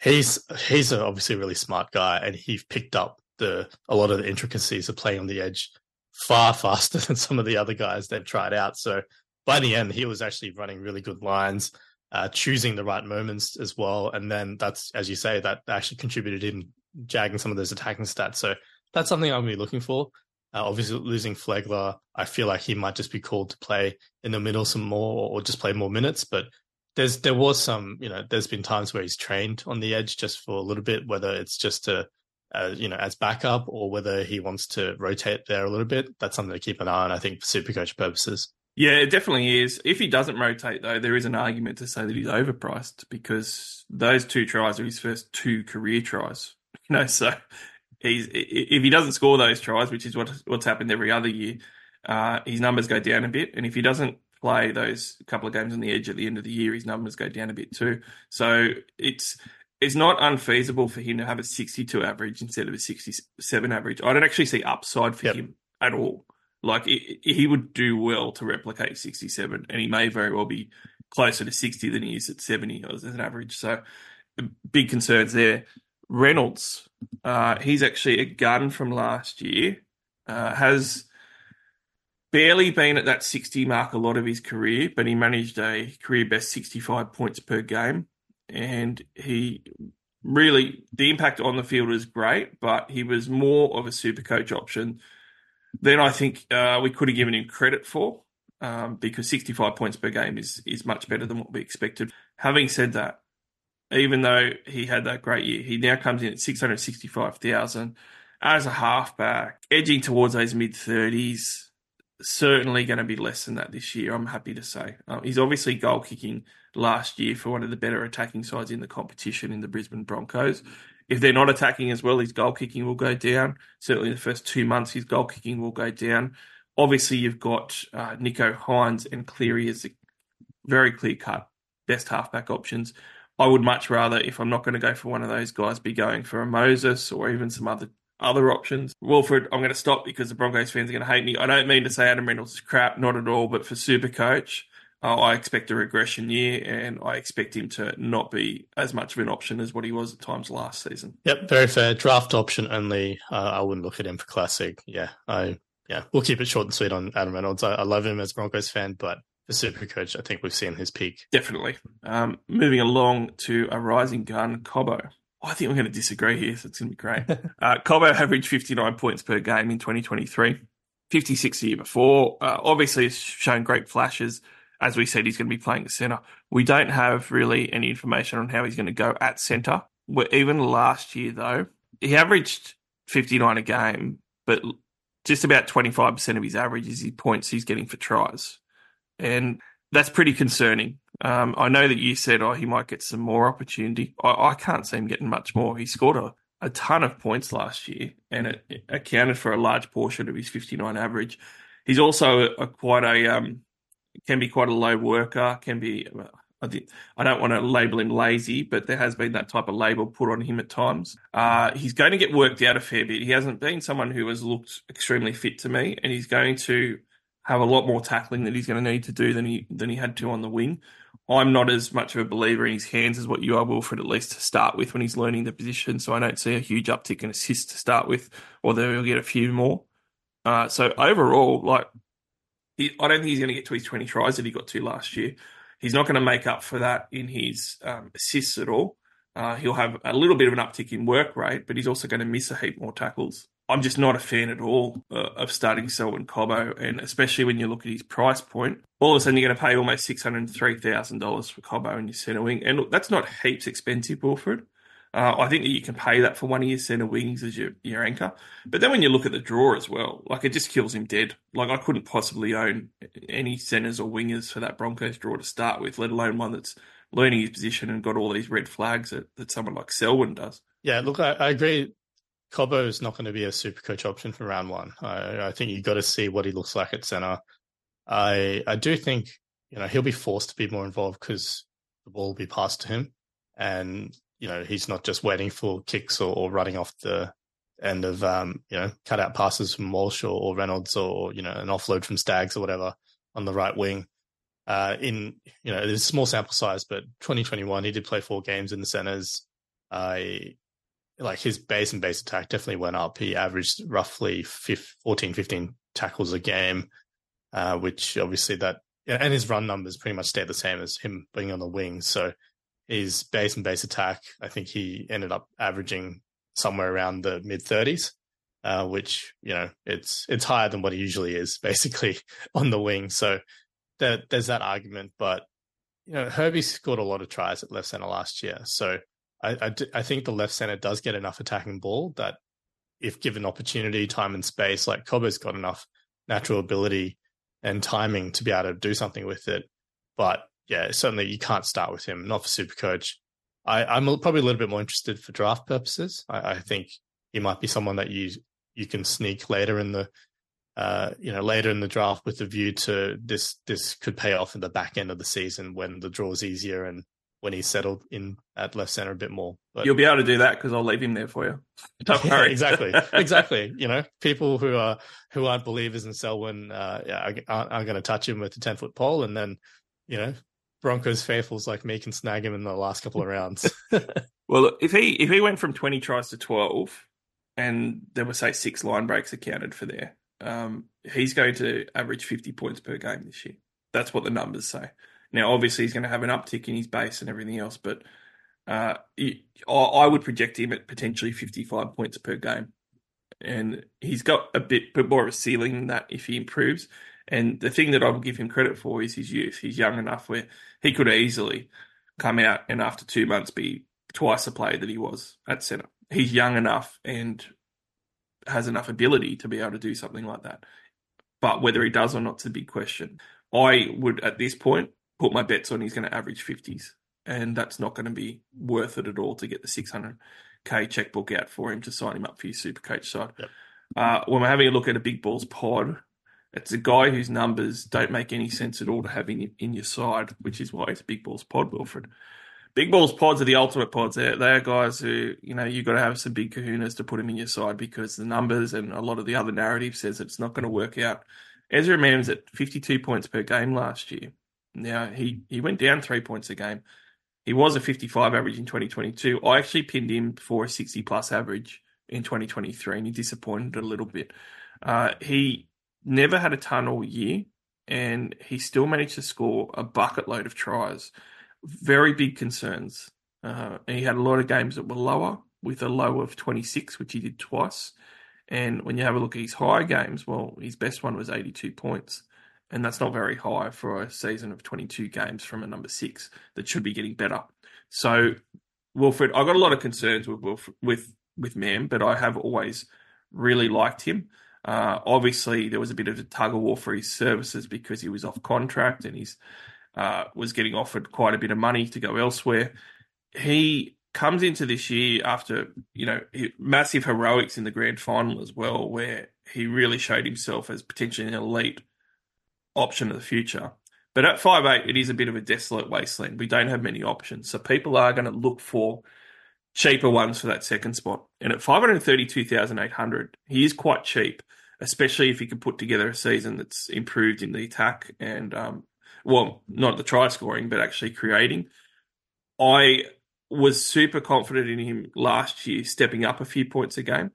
he's he's obviously a really smart guy, and he picked up the a lot of the intricacies of playing on the edge far faster than some of the other guys they've tried out. So by the end, he was actually running really good lines uh, choosing the right moments as well. And then that's, as you say, that actually contributed in jagging some of those attacking stats. So that's something I'm going to be looking for. Uh, obviously, losing Flegler, I feel like he might just be called to play in the middle some more or just play more minutes. But there's there was some, you know, there's been times where he's trained on the edge just for a little bit, whether it's just to, uh, you know, as backup or whether he wants to rotate there a little bit. That's something to keep an eye on, I think, for super coach purposes. Yeah, it definitely is. If he doesn't rotate, though, there is an argument to say that he's overpriced because those two tries are his first two career tries. You know, so he's if he doesn't score those tries, which is what what's happened every other year, uh, his numbers go down a bit. And if he doesn't play those couple of games on the edge at the end of the year, his numbers go down a bit too. So it's it's not unfeasible for him to have a 62 average instead of a 67 average. I don't actually see upside for yep. him at all. Like he would do well to replicate 67, and he may very well be closer to 60 than he is at 70 as an average. So big concerns there. Reynolds, uh, he's actually a gun from last year. Uh, has barely been at that 60 mark a lot of his career, but he managed a career best 65 points per game. And he really, the impact on the field was great, but he was more of a super coach option than I think uh, we could have given him credit for. Um, because 65 points per game is is much better than what we expected. Having said that, even though he had that great year, he now comes in at 665,000 as a halfback, edging towards those mid 30s certainly going to be less than that this year. I'm happy to say um, he's obviously goal kicking last year for one of the better attacking sides in the competition in the Brisbane Broncos. If they're not attacking as well, his goal kicking will go down. Certainly, the first two months, his goal kicking will go down. Obviously, you've got uh, Nicho Hynes and Cleary as very clear cut best halfback options. I would much rather, if I'm not going to go for one of those guys, be going for a Moses or even some other other options. Wilfred, I'm going to stop because the Broncos fans are going to hate me. I don't mean to say Adam Reynolds is crap, not at all, but for Super Coach, uh, I expect a regression year and I expect him to not be as much of an option as what he was at times last season. Yep, very fair. Draft option only. Uh, I wouldn't look at him for Classic. Yeah, I yeah, we'll keep it short and sweet on Adam Reynolds. I, I love him as Broncos fan, but the super coach, I think we've seen his peak. Definitely. Um, moving along to a rising gun, Cobbo. I think we're going to disagree here, so it's going to be great. uh, Cobbo averaged 59 points per game in 2023, 56 the year before. Uh, obviously, he's shown great flashes. As we said, he's going to be playing the centre. We don't have really any information on how he's going to go at centre. Even last year, though, he averaged 59 a game, but just about 25% of his average is his points he's getting for tries. And that's pretty concerning um, I know that you said, oh, he might get some more opportunity. I, I can't see him getting much more. He scored a, a ton of points last year, and it, it, accounted for a large portion of his 59 average. He's also a, a quite a um, can be quite a low worker. Can be I, don't want to label him lazy, but there has been that type of label put on him at times. Uh, he's going to get worked out a fair bit. He hasn't been someone who has looked extremely fit to me, and he's going to have a lot more tackling that he's going to need to do than he than he had to on the wing. I'm not as much of a believer in his hands as what you are, Wilfred, at least to start with when he's learning the position. So I don't see a huge uptick in assists to start with, although he'll get a few more. Uh, so overall, like, he, I don't think he's going to get to his 20 tries that he got to last year. He's not going to make up for that in his um, assists at all. Uh, he'll have a little bit of an uptick in work rate, but he's also going to miss a heap more tackles. I'm just not a fan at all uh, of starting Selwyn Cobbo, and especially when you look at his price point. All of a sudden, you're going to pay almost six hundred three thousand dollars for Cobbo in your centre wing, and look, that's not heaps expensive, Wilfred. Uh, I think that you can pay that for one of your centre wings as your, your anchor. But then when you look at the draw as well, like it just kills him dead. Like I couldn't possibly own any centres or wingers for that Broncos draw to start with, let alone one that's learning his position and got all these red flags that, that someone like Selwyn does. Yeah, look, I, I agree Cobbo is not going to be a super coach option for round one. I, I think you've got to see what he looks like at center. I I do think you know he'll be forced to be more involved because the ball will be passed to him, and you know he's not just waiting for kicks or, or running off the end of um, you know cut out passes from Walsh or, or, Reynolds or you know an offload from Staggs or whatever on the right wing. Uh, in you know there's a small sample size, but 2021 he did play four games in the centers. I like his base and base attack definitely went up. He averaged roughly 14, 15 tackles a game, uh, which obviously that, and his run numbers pretty much stayed the same as him being on the wing. So his base and base attack, I think he ended up averaging somewhere around the mid 30s, uh, which, you know, it's, it's higher than what he usually is basically on the wing. So there, there's that argument, but, you know, Herbie scored a lot of tries at left center last year. So, I, I, I think the left center does get enough attacking ball that if given opportunity, time, and space, like Cobbo's got enough natural ability and timing to be able to do something with it. But yeah, certainly you can't start with him, not for super coach. I, am probably a little bit more interested for draft purposes. I, I, think he might be someone that you you can sneak later in the uh, you know later in the draft with the view to this this could pay off in the back end of the season when the draw is easier and when he's settled in at left center a bit more. But, You'll be able to do that because I'll leave him there for you. Don't yeah, worry. exactly, exactly. You know, people who are who aren't believers in Selwyn uh, aren't, aren't going to touch him with a ten foot pole, and then you know Broncos faithfuls like me can snag him in the last couple of rounds. well, if he if he went from twenty tries to twelve, and there were say six line breaks accounted for there, um, he's going to average 50 points per game this year. That's what the numbers say. Now, obviously, he's going to have an uptick in his base and everything else, but uh, I would project him at potentially 55 points per game. And he's got a bit, bit more of a ceiling than that if he improves. And the thing that I will give him credit for is his youth. He's young enough where he could easily come out and after two months be twice the player that he was at centre. He's young enough and has enough ability to be able to do something like that. But whether he does or not is a big question. I would, at this point, put my bets on he's going to average 50s. And that's not going to be worth it at all to get the 600k checkbook out for him to sign him up for your super coach side. Yep. Uh, when we're having a look at a big balls pod, it's a guy whose numbers don't make any sense at all to have in, in your side, which is why it's big balls pod, Wilfred. Big balls pods are the ultimate pods. They're, they are guys who, you know, you've got to have some big kahunas to put them in your side because the numbers and a lot of the other narrative says it's not going to work out. Ezra Mam's at 52 points per game last year. Now, he, he went down three points a game. He was a 55 average in 2022. I actually pinned him for a 60 plus average in 2023, and he disappointed a little bit. Uh, he never had a ton all year, and he still managed to score a bucket load of tries. Very big concerns. Uh, he had a lot of games that were lower, with a low of 26, which he did twice. And when you have a look at his high games, well, his best one was 82 points. And that's not very high for a season of 22 games from a number six that should be getting better. So, Wilfred, I got a lot of concerns with Wilfred, with with Mam, but I have always really liked him. Uh, obviously, there was a bit of a tug of war for his services because he was off contract and he's uh, was getting offered quite a bit of money to go elsewhere. He comes into this year after you know massive heroics in the grand final as well, where he really showed himself as potentially an elite option of the future. But at five eight, it is a bit of a desolate wasteland. We don't have many options, so people are going to look for cheaper ones for that second spot. And at five hundred thirty-two thousand eight hundred, he is quite cheap especially if he can put together a season that's improved in the attack and, um, well, not the try scoring, but actually creating. I was super confident in him last year, stepping up a few points a game.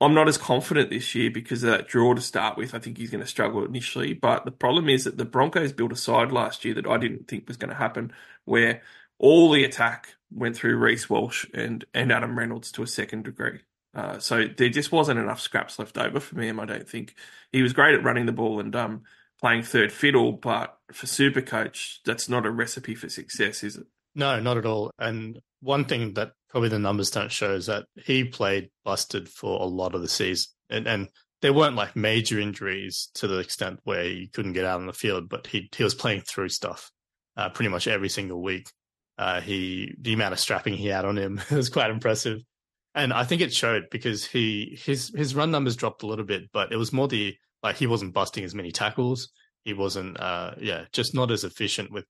I'm not as confident this year because of that draw to start with. I think he's going to struggle initially. But the problem is that the Broncos built a side last year that I didn't think was going to happen, where all the attack went through Reece Walsh and, and Adam Reynolds to a second degree. Uh, so there just wasn't enough scraps left over for me. I don't think he was great at running the ball and um, playing third fiddle, but for super coach, that's not a recipe for success, is it? No, not at all. And one thing that probably the numbers don't show is that he played busted for a lot of the season, and and there weren't like major injuries to the extent where he couldn't get out on the field, but he he was playing through stuff uh, pretty much every single week. Uh, he the amount of strapping he had on him was quite impressive and I think it showed because he his his run numbers dropped a little bit, but it was more the like he wasn't busting as many tackles. He wasn't, uh, yeah, just not as efficient with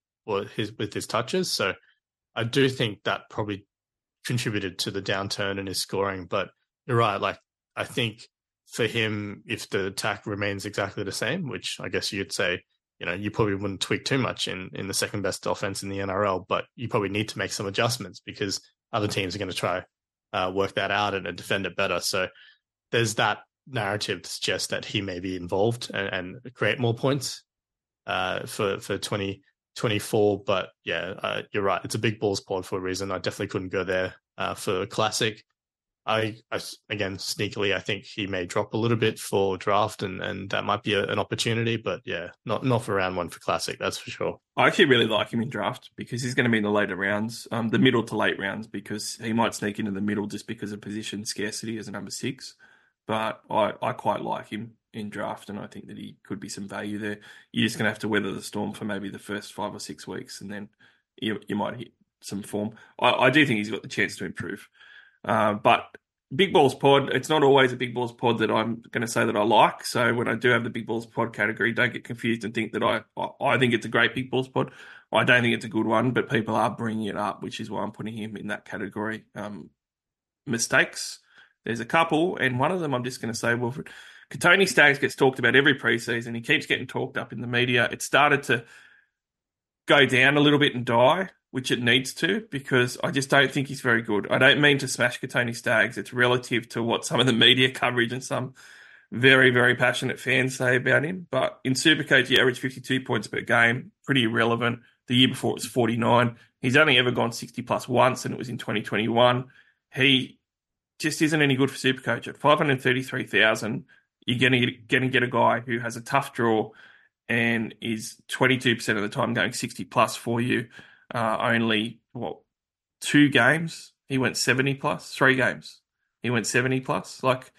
his with his touches. So I do think that probably contributed to the downturn in his scoring. But you're right, like I think for him, if the attack remains exactly the same, which I guess you'd say, you know, you probably wouldn't tweak too much in in the second best offense in the NRL, but you probably need to make some adjustments because other teams are going to try uh, work that out and, and, defend it better. So there's that narrative to suggest that he may be involved and, and create more points uh, for for 2024. but yeah, uh, you're right. It's a big balls pod for a reason. I definitely couldn't go there uh, for classic. I, I, again sneakily I think he may drop a little bit for draft and and that might be a, an opportunity, but yeah, not not for round one for classic, that's for sure. I actually really like him in draft because he's going to be in the later rounds, um, the middle to late rounds, because he might sneak into the middle just because of position scarcity as a number six. But I I quite like him in draft, and I think that he could be some value there. You're just going to have to weather the storm for maybe the first five or six weeks, and then you you might hit some form. I, I do think he's got the chance to improve. Uh, but Big Balls Pod, it's not always a Big Balls Pod that I'm going to say that I like. So when I do have the Big Balls Pod category, don't get confused and think that I I think it's a great Big Balls Pod. I don't think it's a good one, but people are bringing it up, which is why I'm putting him in that category. Um, mistakes, there's a couple, and one of them I'm just going to say, Wilfred. Kotoni Staggs gets talked about every preseason. He keeps getting talked up in the media. It started to go down a little bit and die which it needs to, because I just don't think he's very good. I don't mean to smash Kotoni Staggs. It's relative to what some of the media coverage and some very, very passionate fans say about him. But in Supercoach, he averaged 52 points per game, pretty irrelevant. The year before it was 49. He's only ever gone 60 plus once, and it was in 2021. He just isn't any good for Supercoach. At 533,000, you're going to get a guy who has a tough draw and is 22% of the time going 60 plus for you. Uh, only, what, two games? He went 70 plus, three games. He went 70 plus. Like,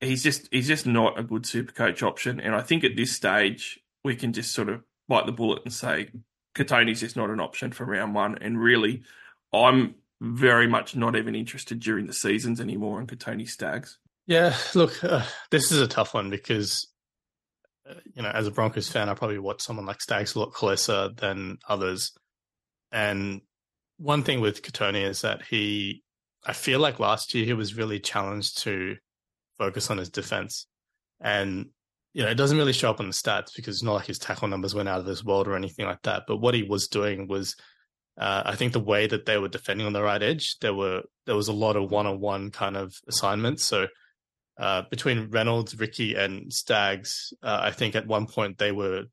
he's just he's just not a good super coach option. And I think at this stage we can just sort of bite the bullet and say Kotoni's just not an option for round one. And really, I'm very much not even interested during the seasons anymore in Kotoni Staggs. Yeah, look, uh, this is a tough one because uh, you know, as a Broncos fan, I probably watch someone like Staggs a lot closer than others. And one thing with Kotoni is that he, I feel like last year he was really challenged to focus on his defense. And, you know, it doesn't really show up on the stats because it's not like his tackle numbers went out of this world or anything like that. But what he was doing was, uh, I think the way that they were defending on the right edge, there were there was a lot of one on one kind of assignments. So uh, between Reynolds, Riki, and Staggs, uh, I think at one point they were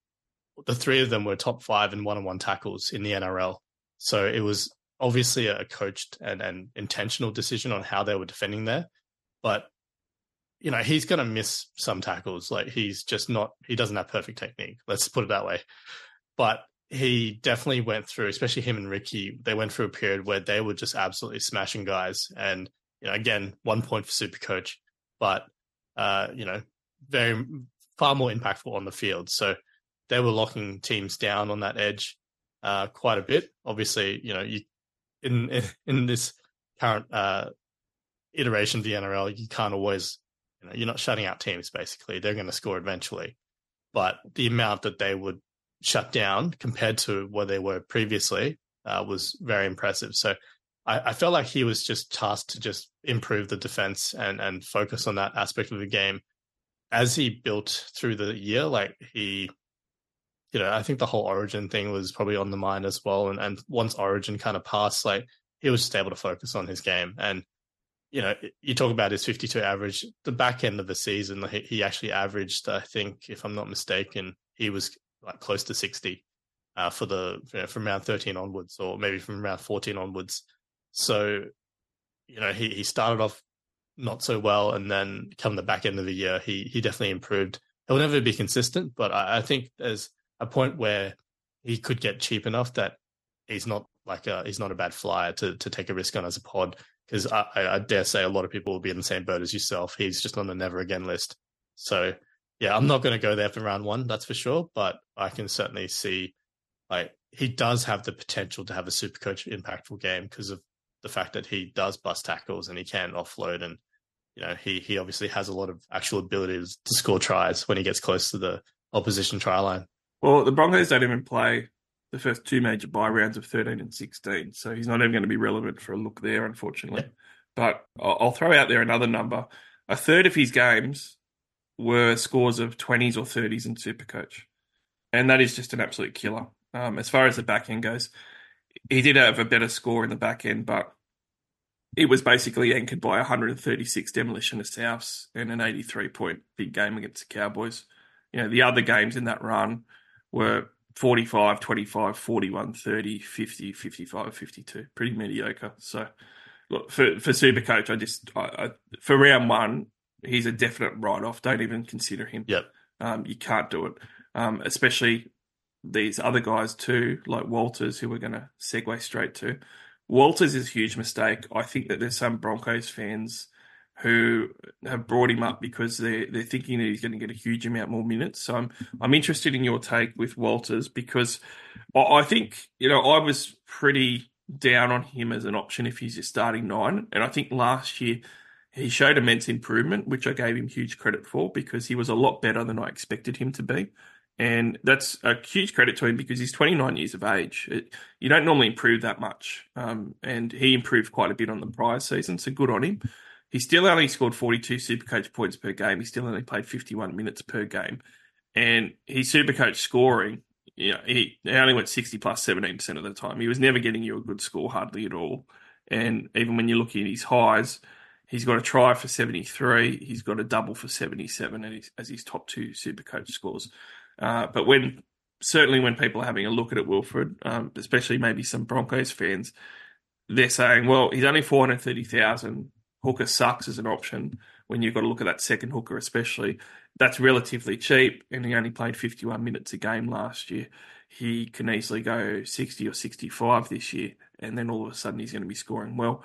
the three of them were top five in one on one tackles in the NRL. So it was obviously a coached and, and intentional decision on how they were defending there. But you know, he's going to miss some tackles. Like he's just not, he doesn't have perfect technique. Let's put it that way. But he definitely went through, especially him and Riki, they went through a period where they were just absolutely smashing guys. And, you know, again, one point for super coach, but, uh, you know, very far more impactful on the field. So they were locking teams down on that edge, uh, quite a bit. Obviously, you know, you, in, in, in this current, uh, iteration of the NRL, you can't always you know, you're not shutting out teams basically. They're going to score eventually. But the amount that they would shut down compared to where they were previously uh, was very impressive. So I, felt like he was just tasked to just improve the defense and and focus on that aspect of the game. As he built through the year, like he, you know, I think the whole Origin thing was probably on the mind as well. And and once Origin kind of passed, like he was just able to focus on his game. And you know, you talk about his 52 average. The back end of the season, he, he actually averaged, I think, if I'm not mistaken, he was like close to 60 uh, for the you know, from round 13 onwards, or maybe from round 14 onwards. So, you know, he he started off not so well, and then come the back end of the year, he he definitely improved. He'll never be consistent, but I, I think there's a point where he could get cheap enough that he's not like a, he's not a bad flyer to to take a risk on as a pod because I, I, dare say a lot of people will be in the same boat as yourself. He's just on the never again list. So yeah, I'm not going to go there for round one, that's for sure. But I can certainly see like he does have the potential to have a super coach impactful game because of the fact that he does bust tackles and he can offload and you know he he obviously has a lot of actual abilities to score tries when he gets close to the opposition try line. Well, the Broncos don't even play the first two major buy rounds of 13 and 16. So he's not even going to be relevant for a look there, unfortunately. But I'll throw out there another number. A third of his games were scores of 20s or 30s in Supercoach. And that is just an absolute killer. Um, as far as the back end goes, he did have a better score in the back end, but it was basically anchored by 136 demolition of Souths and an 83 point big game against the Cowboys. You know, the other games in that run were 45, 25, 41, 30, 50, 55, 52. Pretty mediocre. So, look, for, for Super Coach, I just, I, I, for round one, he's a definite write off. Don't even consider him. Yep. Um, you can't do it. Um, especially these other guys too, like Walters, who we're going to segue straight to. Walters is a huge mistake. I think that there's some Broncos fans who have brought him up because they're they're thinking that he's going to get a huge amount more minutes. So I'm I'm interested in your take with Walters because I think you know I was pretty down on him as an option if he's just starting nine, and I think last year he showed immense improvement, which I gave him huge credit for because he was a lot better than I expected him to be. And that's a huge credit to him because he's 29 years of age. It, you don't normally improve that much. Um, and he improved quite a bit on the prior season, so good on him. He still only scored 42 Supercoach points per game. He still only played 51 minutes per game. And his Supercoach scoring, you know, he, only went 60 plus 17% of the time. He was never getting you a good score, hardly at all. And even when you're looking at his highs, He's got a try for 73. He's got a double for 77 as his top two super coach scores. Uh, but when certainly when people are having a look at it, Wilfred, um, especially maybe some Broncos fans, they're saying, well, he's only 430,000. Hooker sucks as an option when you've got to look at that second hooker, especially. That's relatively cheap, and he only played 51 minutes a game last year. He can easily go 60 or 65 this year, and then all of a sudden he's going to be scoring well.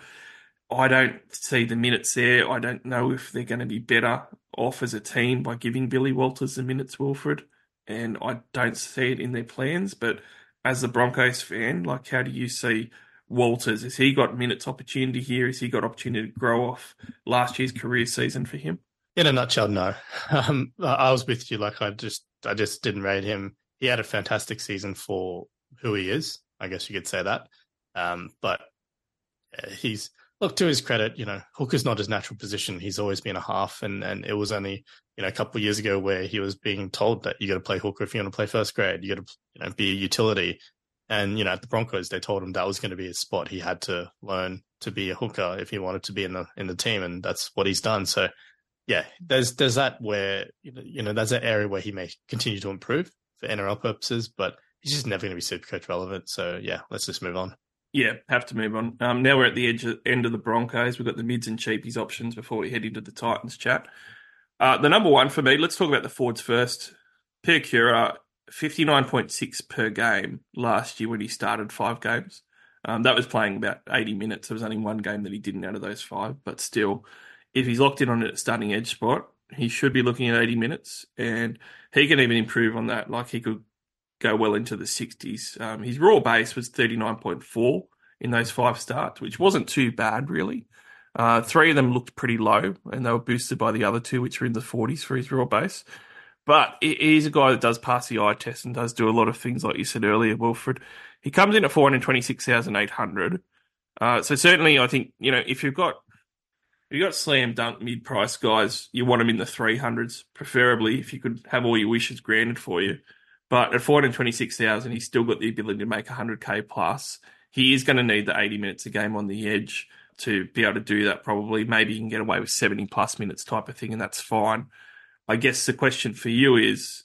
I don't see the minutes there. I don't know if they're going to be better off as a team by giving Billy Walters the minutes, Wilfred and I don't see it in their plans. But as a Broncos fan, like, how do you see Walters? Has he got minutes opportunity here? Has he got opportunity to grow off last year's career season for him? In a nutshell, no. Um, I was with you. Like, I just, I just didn't rate him. He had a fantastic season for who he is. I guess you could say that. Um, but he's look to his credit, you know, hooker's not his natural position. He's always been a half, and and it was only you know a couple of years ago where he was being told that you got to play hooker if you want to play first grade. You got to you know be a utility, and you know at the Broncos they told him that was going to be his spot. He had to learn to be a hooker if he wanted to be in the in the team, and that's what he's done. So yeah, there's there's that where you know there's an area where he may continue to improve for NRL purposes, but he's just never going to be super coach relevant. So yeah, let's just move on. Yeah, have to move on. Um, now we're at the edge of, end of the Broncos. We've got the mids and cheapies options before we head into the Titans chat. Uh, the number one for me, let's talk about the Fords first. Piakura, 59.6 per game last year when he started five games. Um, that was playing about 80 minutes. There was only one game that he didn't out of those five, but still, if he's locked in on a starting edge spot, he should be looking at 80 minutes, and he can even improve on that. Like he could go well into the 60s. Um, his raw base was 39.4 in those five starts, which wasn't too bad, really. Uh, three of them looked pretty low, and they were boosted by the other two, which were in the 40s for his raw base. But he's a guy that does pass the eye test and does do a lot of things, like you said earlier, Wilfred. He comes in at 426,800. Uh, so certainly, I think you know if you've got if you've got slam dunk mid price guys, you want them in the 300s, preferably if you could have all your wishes granted for you. But at 426,000, he's still got the ability to make 100k plus. He is going to need the 80 minutes a game on the edge to be able to do that. Probably, maybe he can get away with 70 plus minutes type of thing, and that's fine. I guess the question for you is: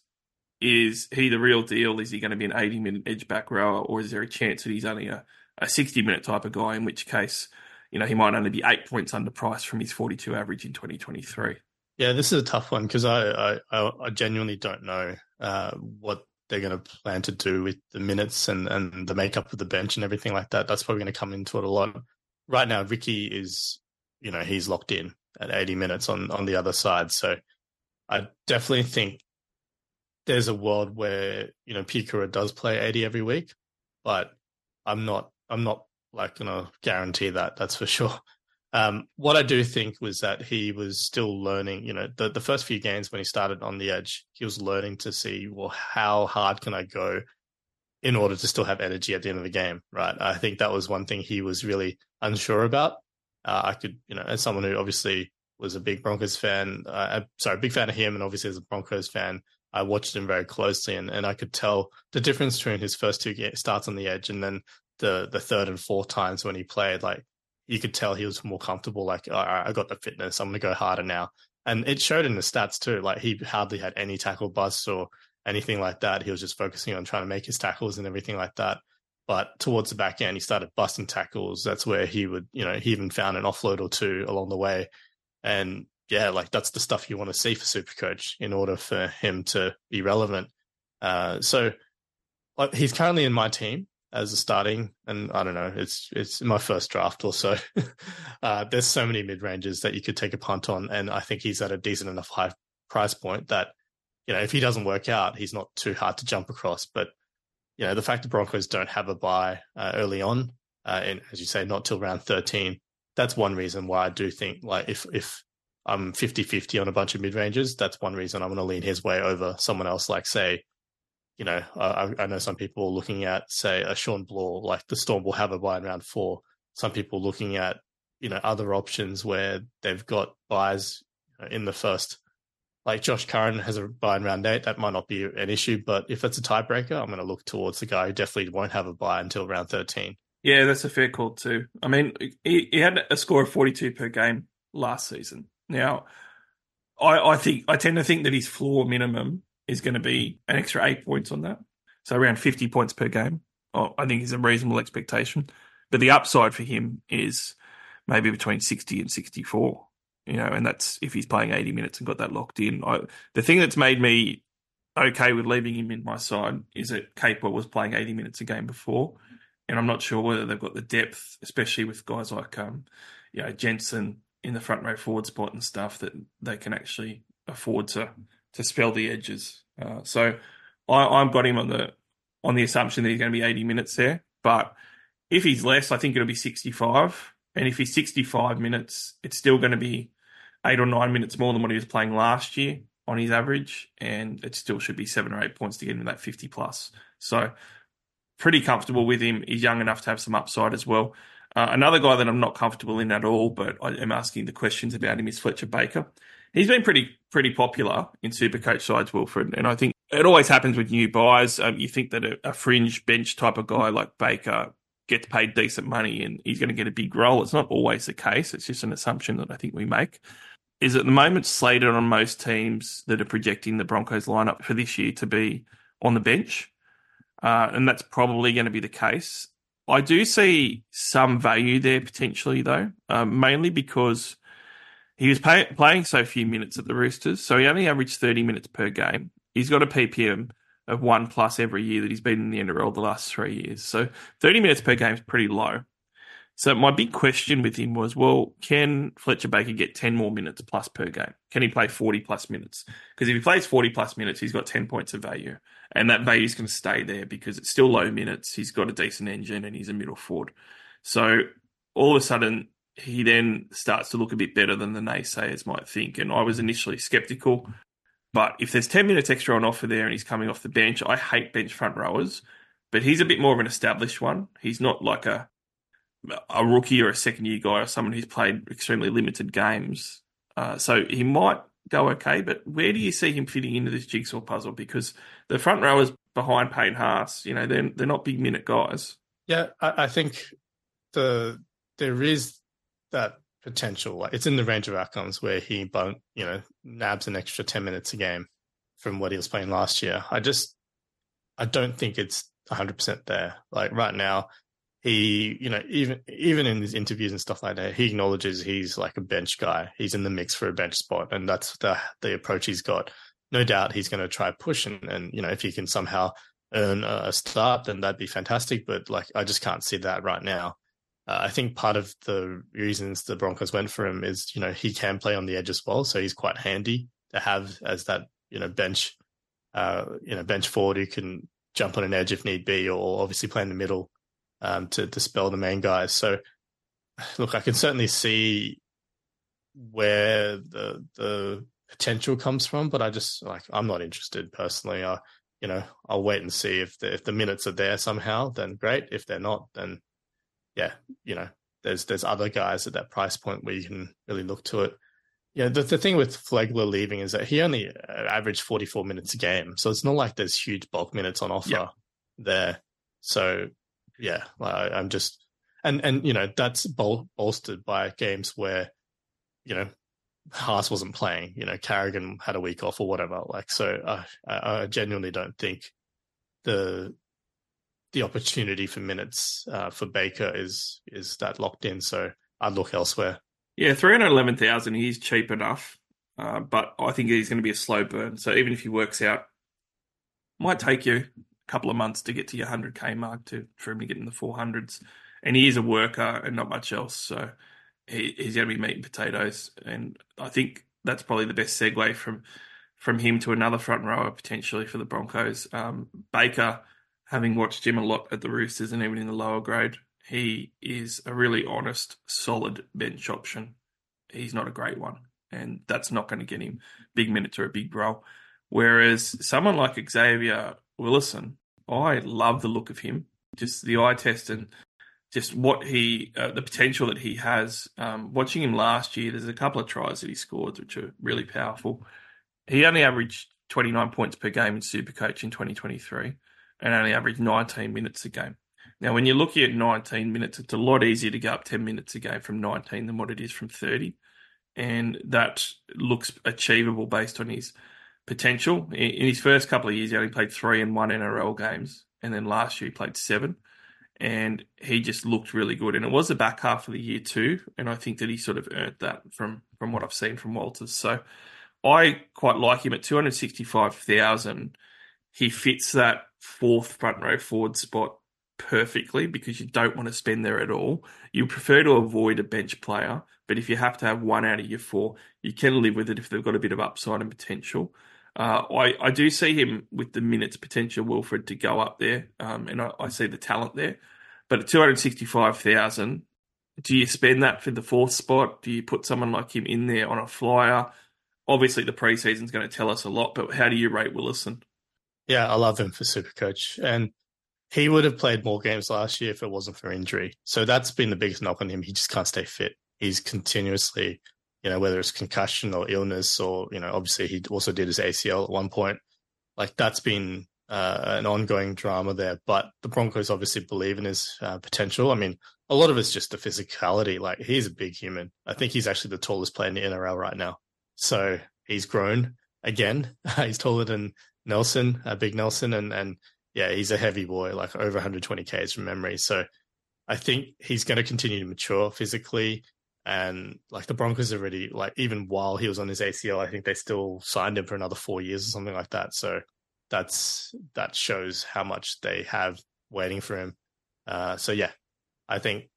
Is he the real deal? Is he going to be an 80 minute edge back rower, or is there a chance that he's only a, a 60 minute type of guy? In which case, you know, he might only be eight points underpriced from his 42 average in 2023. Yeah, this is a tough one because I, I, I genuinely don't know uh, what they're going to plan to do with the minutes and, and the makeup of the bench and everything like that. That's probably going to come into it a lot. Right now, Riki is, you know, he's locked in at 80 minutes on, on the other side. So I definitely think there's a world where, you know, Piakura does play 80 every week, but I'm not, I'm not like to guarantee that. That's for sure. Um, what I do think was that he was still learning. You know, the, the first few games when he started on the edge, he was learning to see, well, how hard can I go in order to still have energy at the end of the game, right? I think that was one thing he was really unsure about. Uh, I could, you know, as someone who obviously was a big Broncos fan, uh, sorry, big fan of him, and obviously as a Broncos fan, I watched him very closely, and, and I could tell the difference between his first two starts on the edge and then the the third and fourth times when he played. Like you could tell he was more comfortable. Like, I got the fitness. I'm to go harder now. And it showed in the stats too. Like he hardly had any tackle busts or anything like that. He was just focusing on trying to make his tackles and everything like that. But towards the back end, he started busting tackles. That's where he would, you know, he even found an offload or two along the way. And yeah, like that's the stuff you want to see for Supercoach in order for him to be relevant. Uh, so like, he's currently in my team as a starting, and I don't know, it's it's my first draft or so. uh, there's so many mid ranges that you could take a punt on, and I think he's at a decent enough high price point that you know if he doesn't work out, he's not too hard to jump across. But you know the fact the Broncos don't have a buy uh, early on, uh, and as you say, not till round 13, that's one reason why I do think like if if I'm 50-50 on a bunch of mid ranges, that's one reason I'm going to lean his way over someone else like say you know, I, I know some people looking at, say, a Shawn Blore, like the Storm will have a buy in round four. Some people looking at, you know, other options where they've got buys in the first. Like Josh Curran has a buy in round eight. That might not be an issue, but if it's a tiebreaker, I'm going to look towards the guy who definitely won't have a buy until round 13. Yeah, that's a fair call too. I mean, he, he had a score of 42 per game last season. Now, I, I think I tend to think that his floor minimum is going to be an extra eight points on that, so around fifty points per game. Oh, I think is a reasonable expectation. But the upside for him is maybe between sixty and sixty-four. You know, and that's if he's playing eighty minutes and got that locked in. I, the thing that's made me okay with leaving him in my side is that Capewell was playing eighty minutes a game before, and I'm not sure whether they've got the depth, especially with guys like um, you know, Jensen in the front row forward spot and stuff that they can actually afford to to spell the edges. Uh, so I, I've got him on the on the assumption that he's going to be 80 minutes there. But if he's less, I think it'll be 65. And if he's 65 minutes, it's still going to be eight or nine minutes more than what he was playing last year on his average. And it still should be seven or eight points to get him that 50 plus. So pretty comfortable with him. He's young enough to have some upside as well. Uh, another guy that I'm not comfortable in at all, but I am asking the questions about him is Fletcher Baker. He's been pretty pretty popular in Supercoach sides, Wilfred, and I think it always happens with new buys. Um, you think that a, a, fringe bench type of guy like Baker gets paid decent money and he's going to get a big role. It's not always the case. It's just an assumption that I think we make. Is at the moment slated on most teams that are projecting the Broncos lineup for this year to be on the bench, uh, and that's probably going to be the case. I do see some value there potentially, though, um, mainly because he was pay- playing so few minutes at the Roosters. So he only averaged 30 minutes per game. He's got a PPM of one plus every year that he's been in the NRL the last three years. So 30 minutes per game is pretty low. So my big question with him was, well, can Fletcher Baker get 10 more minutes plus per game? Can he play 40 plus minutes? Because if he plays 40 plus minutes, he's got 10 points of value. And that value is going to stay there because it's still low minutes. He's got a decent engine and he's a middle forward. So all of a sudden, he then starts to look a bit better than the naysayers might think. And I was initially skeptical. But if there's 10 minutes extra on offer there and he's coming off the bench, I hate bench front rowers. But he's a bit more of an established one. He's not like a a rookie or a second year guy or someone who's played extremely limited games. Uh, so he might go okay, but where do you see him fitting into this jigsaw puzzle? Because the front rowers behind Payne Haas, you know, they're they're not big minute guys. Yeah, I, I think the there is that potential. It's in the range of outcomes where he, you know, nabs an extra ten minutes a game from what he was playing last year. I just, I don't think it's 100 percent there. Like right now, he, you know, even even in his interviews and stuff like that, he acknowledges he's like a bench guy. He's in the mix for a bench spot, and that's the the approach he's got. No doubt he's going to try push, and and you know if he can somehow earn a start, then that'd be fantastic. But like, I just can't see that right now. Uh, I think part of the reasons the Broncos went for him is you know he can play on the edge as well, so he's quite handy to have as that you know bench, uh, you know bench forward who can jump on an edge if need be, or obviously play in the middle um, to dispel the main guys. So, look, I can certainly see where the the potential comes from, but I just like I'm not interested personally. I, you know, I'll wait and see if the if the minutes are there somehow, then great. If they're not, then yeah, you know, there's there's other guys at that price point where you can really look to it. Yeah, the, the thing with Flegler leaving is that he only averaged 44 minutes a game. So it's not like there's huge bulk minutes on offer yep. there. So yeah, I, am just and and you know that's bol- bolstered by games where you know Haas wasn't playing. You know, Carrigan had a week off or whatever. Like, so I, I genuinely don't think the the opportunity for minutes uh, for Baker is is that locked in. So I'd look elsewhere. Yeah, three hundred eleven thousand. He's cheap enough, uh, but I think he's going to be a slow burn. So even if he works out, might take you couple of months to get to your 100k mark to for him to get in the 400s. And he is a worker and not much else. So he, he's going to be meat and potatoes. And I think that's probably the best segue from from him to another front rower potentially for the Broncos. Um, Baker, having watched him a lot at the Roosters and even in the lower grade, he is a really honest, solid bench option. He's not a great one, and that's not going to get him big minutes or a big role. Whereas someone like Xavier Willison, I love the look of him. Just the eye test and just what he, uh, the potential that he has. Um, watching him last year, there's a couple of tries that he scored which are really powerful. He only averaged 29 points per game in Supercoach in 2023 and only averaged 19 minutes a game. Now, when you're looking at 19 minutes, it's a lot easier to go up 10 minutes a game from 19 than what it is from 30. and that looks achievable based on his potential. In, his first couple of years, he only played three and one NRL games, and then last year he played seven, and he just looked really good. And it was the back half of the year too, and I think that he sort of earned that from from what I've seen from Walters. So I quite like him at two hundred sixty five thousand. He fits that fourth front row forward spot perfectly because you don't want to spend there at all. You prefer to avoid a bench player, but if you have to have one out of your four, you can live with it if they've got a bit of upside and potential. Uh, I, I do see him with the minutes potential, Wilfred, to go up there, um, and I, I see the talent there. But at 265,000, do you spend that for the fourth spot? Do you put someone like him in there on a flyer? Obviously, the preseason is going to tell us a lot, but how do you rate Willison? Yeah, I love him for Supercoach. And he would have played more games last year if it wasn't for injury. So that's been the biggest knock on him. He just can't stay fit. He's continuously, you know, whether it's concussion or illness, or you know, obviously he also did his ACL at one point. Like that's been uh, an ongoing drama there. But the Broncos obviously believe in his uh, potential. I mean, a lot of it's just the physicality. Like he's a big human. I think he's actually the tallest player in the NRL right now. So he's grown again. he's taller than Nelson, uh, Big Nelson, and and yeah, he's a heavy boy, like over 120 Ks from memory. So I think he's going to continue to mature physically. And like the Broncos already, like even while he was on his ACL, I think they still signed him for another four years or something like that. So that's that shows how much they have waiting for him. Uh, so yeah, I think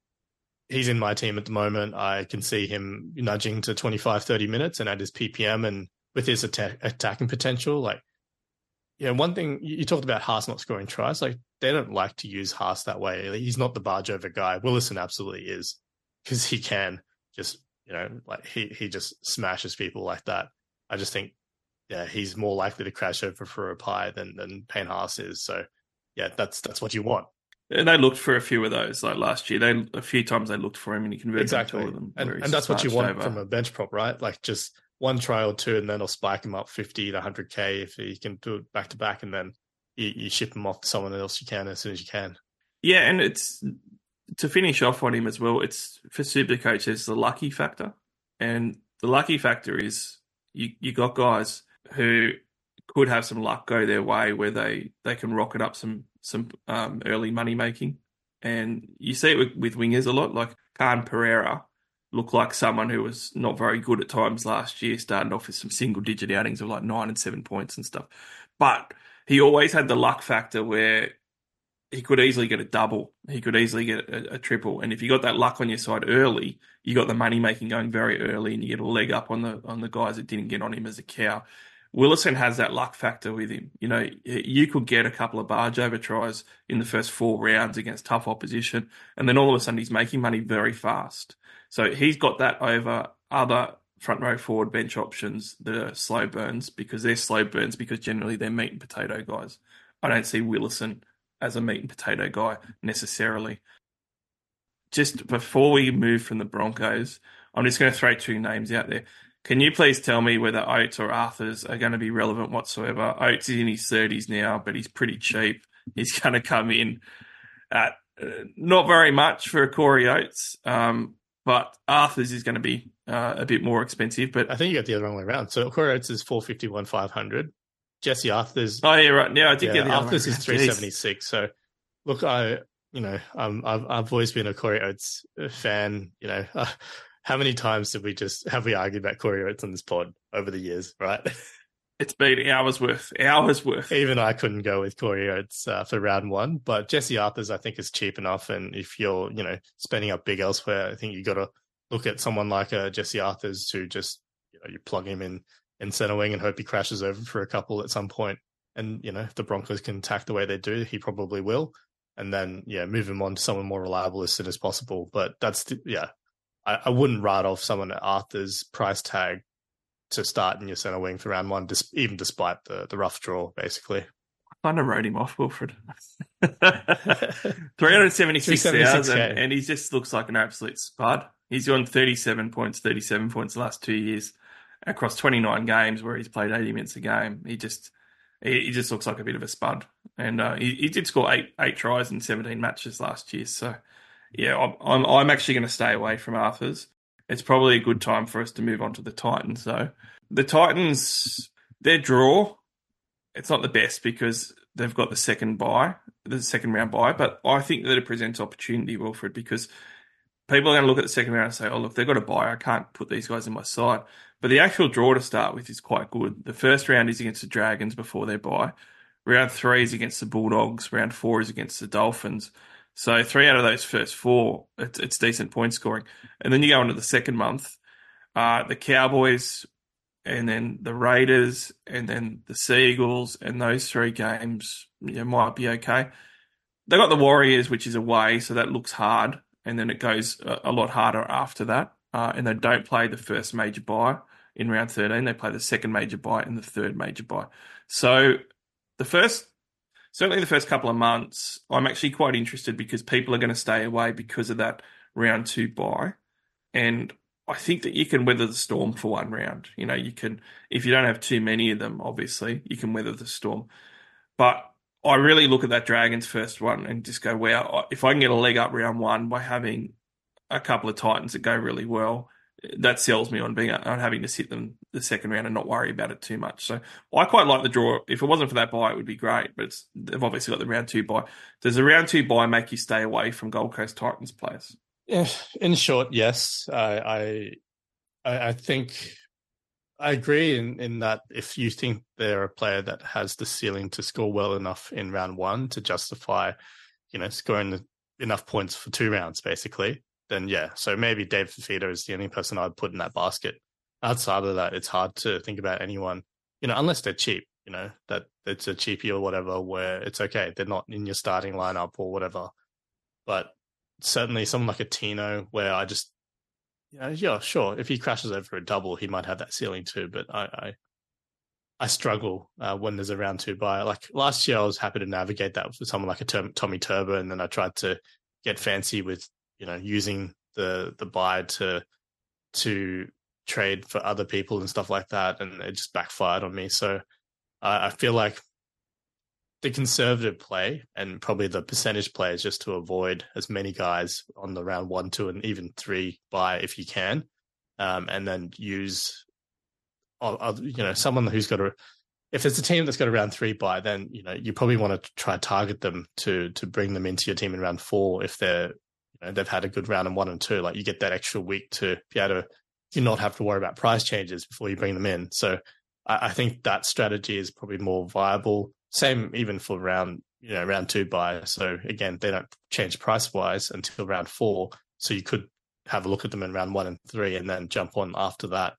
he's in my team at the moment. I can see him nudging to 25, 30 minutes and at his PPM and with his attack, attacking potential, like yeah, one thing you talked about Haas not scoring tries. Like they don't like to use Haas that way. He's not the barge over guy. Willison absolutely is because he can just you know like he he just smashes people like that. I just think yeah he's more likely to crash over for a pie than than Payne Haas is. So yeah, that's that's what you want. And they looked for a few of those like last year. They a few times they looked for him and he converted exactly. two of them. And, and that's what you want over. from a bench prop, right? Like just one try or two, and then I'll spike him up 50 to 100k if he can do it back to back, and then you, you ship him off to someone else you can as soon as you can. Yeah, and it's to finish off on him as well. It's for super coach. It's the lucky factor, and the lucky factor is you you got guys who could have some luck go their way where they they can rocket up some some um, early money making, and you see it with, with wingers a lot, like Khan Pereira looked like someone who was not very good at times last year, starting off with some single digit outings of like nine and seven points and stuff. But he always had the luck factor where he could easily get a double. He could easily get a, a, triple. And if you got that luck on your side early, you got the money making going very early and you get a leg up on the on the guys that didn't get on him as a cow. Willison has that luck factor with him. You know, you could get a couple of barge over tries in the first four rounds against tough opposition, and then all of a sudden he's making money very fast. So he's got that over other front row forward bench options that are slow burns because they're slow burns because generally they're meat and potato guys. I don't see Willison as a meat and potato guy necessarily. Just before we move from the Broncos, I'm just going to throw two names out there. Can you please tell me whether Oates or Arthars are going to be relevant whatsoever? Oates is in his 30s now, but he's pretty cheap. He's going to come in at uh, not very much for Corey Oates. Um, but Arthars is going to be uh, a bit more expensive. But I think you got the other wrong way around. So Corey Oates is four fifty one five hundred. Jesse Arthars. Oh yeah, right. Yeah, I did yeah, get the Arthars is three seventy six. So look, I you know um, I've I've always been a Corey Oates uh, fan. You know, uh, how many times did we just have we argued about Corey Oates on this pod over the years, right? It's been hours worth, hours worth. Even I couldn't go with Corey Oates uh, for round one, but Jesse Arthars I think is cheap enough, and if you're you know spending up big elsewhere, I think you got to look at someone like a uh, Jesse Arthars who just you know you plug him in in center wing and hope he crashes over for a couple at some point. And you know if the Broncos can attack the way they do, he probably will. And then yeah, move him on to someone more reliable as soon as possible. But that's the, yeah, I, I wouldn't write off someone at Arthars price tag to start in your center wing for round one, even despite the, the rough draw, basically. I kind of wrote him off, Wilfred. 376,000, and he just looks like an absolute spud. He's on 37 points, 37 points the last two years across 29 games where he's played 80 minutes a game. He just he, just looks like a bit of a spud. And uh, he, he, did score eight eight tries in 17 matches last year. So, yeah, I'm, I'm, I'm actually going to stay away from Arthars. it's probably a good time for us to move on to the Titans. So the Titans, their draw, it's not the best because they've got the second bye, the second round bye, but I think that it presents opportunity, Wilfred, because people are going to look at the second round and say, oh, look, they've got a bye. I can't put these guys in my side. But the actual draw to start with is quite good. The first round is against the Dragons before their bye. Round three is against the Bulldogs. Round four is against the Dolphins. So three out of those first four, it's, it's decent point scoring. And then you go into the second month, uh, the Cowboys, and then the Raiders, and then the Sea Eagles, and those three games you know, might be okay. They got the Warriors, which is away, so that looks hard, and then it goes a, a lot harder after that. Uh, and they don't play the first major bye in round 13. They play the second major bye and the third major bye. So the first, certainly the first couple of months, I'm actually quite interested because people are going to stay away because of that round two bye. And I think that you can weather the storm for one round. You know, you can, if you don't have too many of them, obviously, you can weather the storm. But I really look at that Dragons first one and just go, wow, if I can get a leg up round one by having a couple of Titans that go really well, that sells me on being on having to sit them the second round and not worry about it too much. So I quite like the draw. If it wasn't for that bye, it would be great. But they've obviously got the round two bye. Does the round two bye make you stay away from Gold Coast Titans players? Yeah, in short, yes. I I I think I agree in, in that if you think they're a player that has the ceiling to score well enough in round one to justify, you know, scoring the, enough points for two rounds, basically, then yeah. So maybe Dave Fifita is the only person I'd put in that basket. Outside of that, it's hard to think about anyone, you know, unless they're cheap, you know, that it's a cheapie or whatever, where it's okay. They're not in your starting lineup or whatever. But certainly someone like a Tino, where I just, you know, yeah, sure, if he crashes over a double, he might have that ceiling too. But I, I, I struggle uh, when there's a round two bye. Like last year, I was happy to navigate that with someone like a Tommy Turbo, and then I tried to get fancy with, you know, using the the bye to to trade for other people and stuff like that, and it just backfired on me. So I feel like the conservative play and probably the percentage play is just to avoid as many guys on the round one, two, and even three bye if you can, um, and then use, you know, someone who's got a. If it's a team that's got a round three bye, then you know you probably want to try target them to to bring them into your team in round four if they're you know they've had a good round in one and two. Like you get that extra week to be able to you not have to worry about price changes before you bring them in. So I, I think that strategy is probably more viable same even for round, you know, round two bye. So again, they don't change price wise until round four. So you could have a look at them in round one and three and then jump on after that.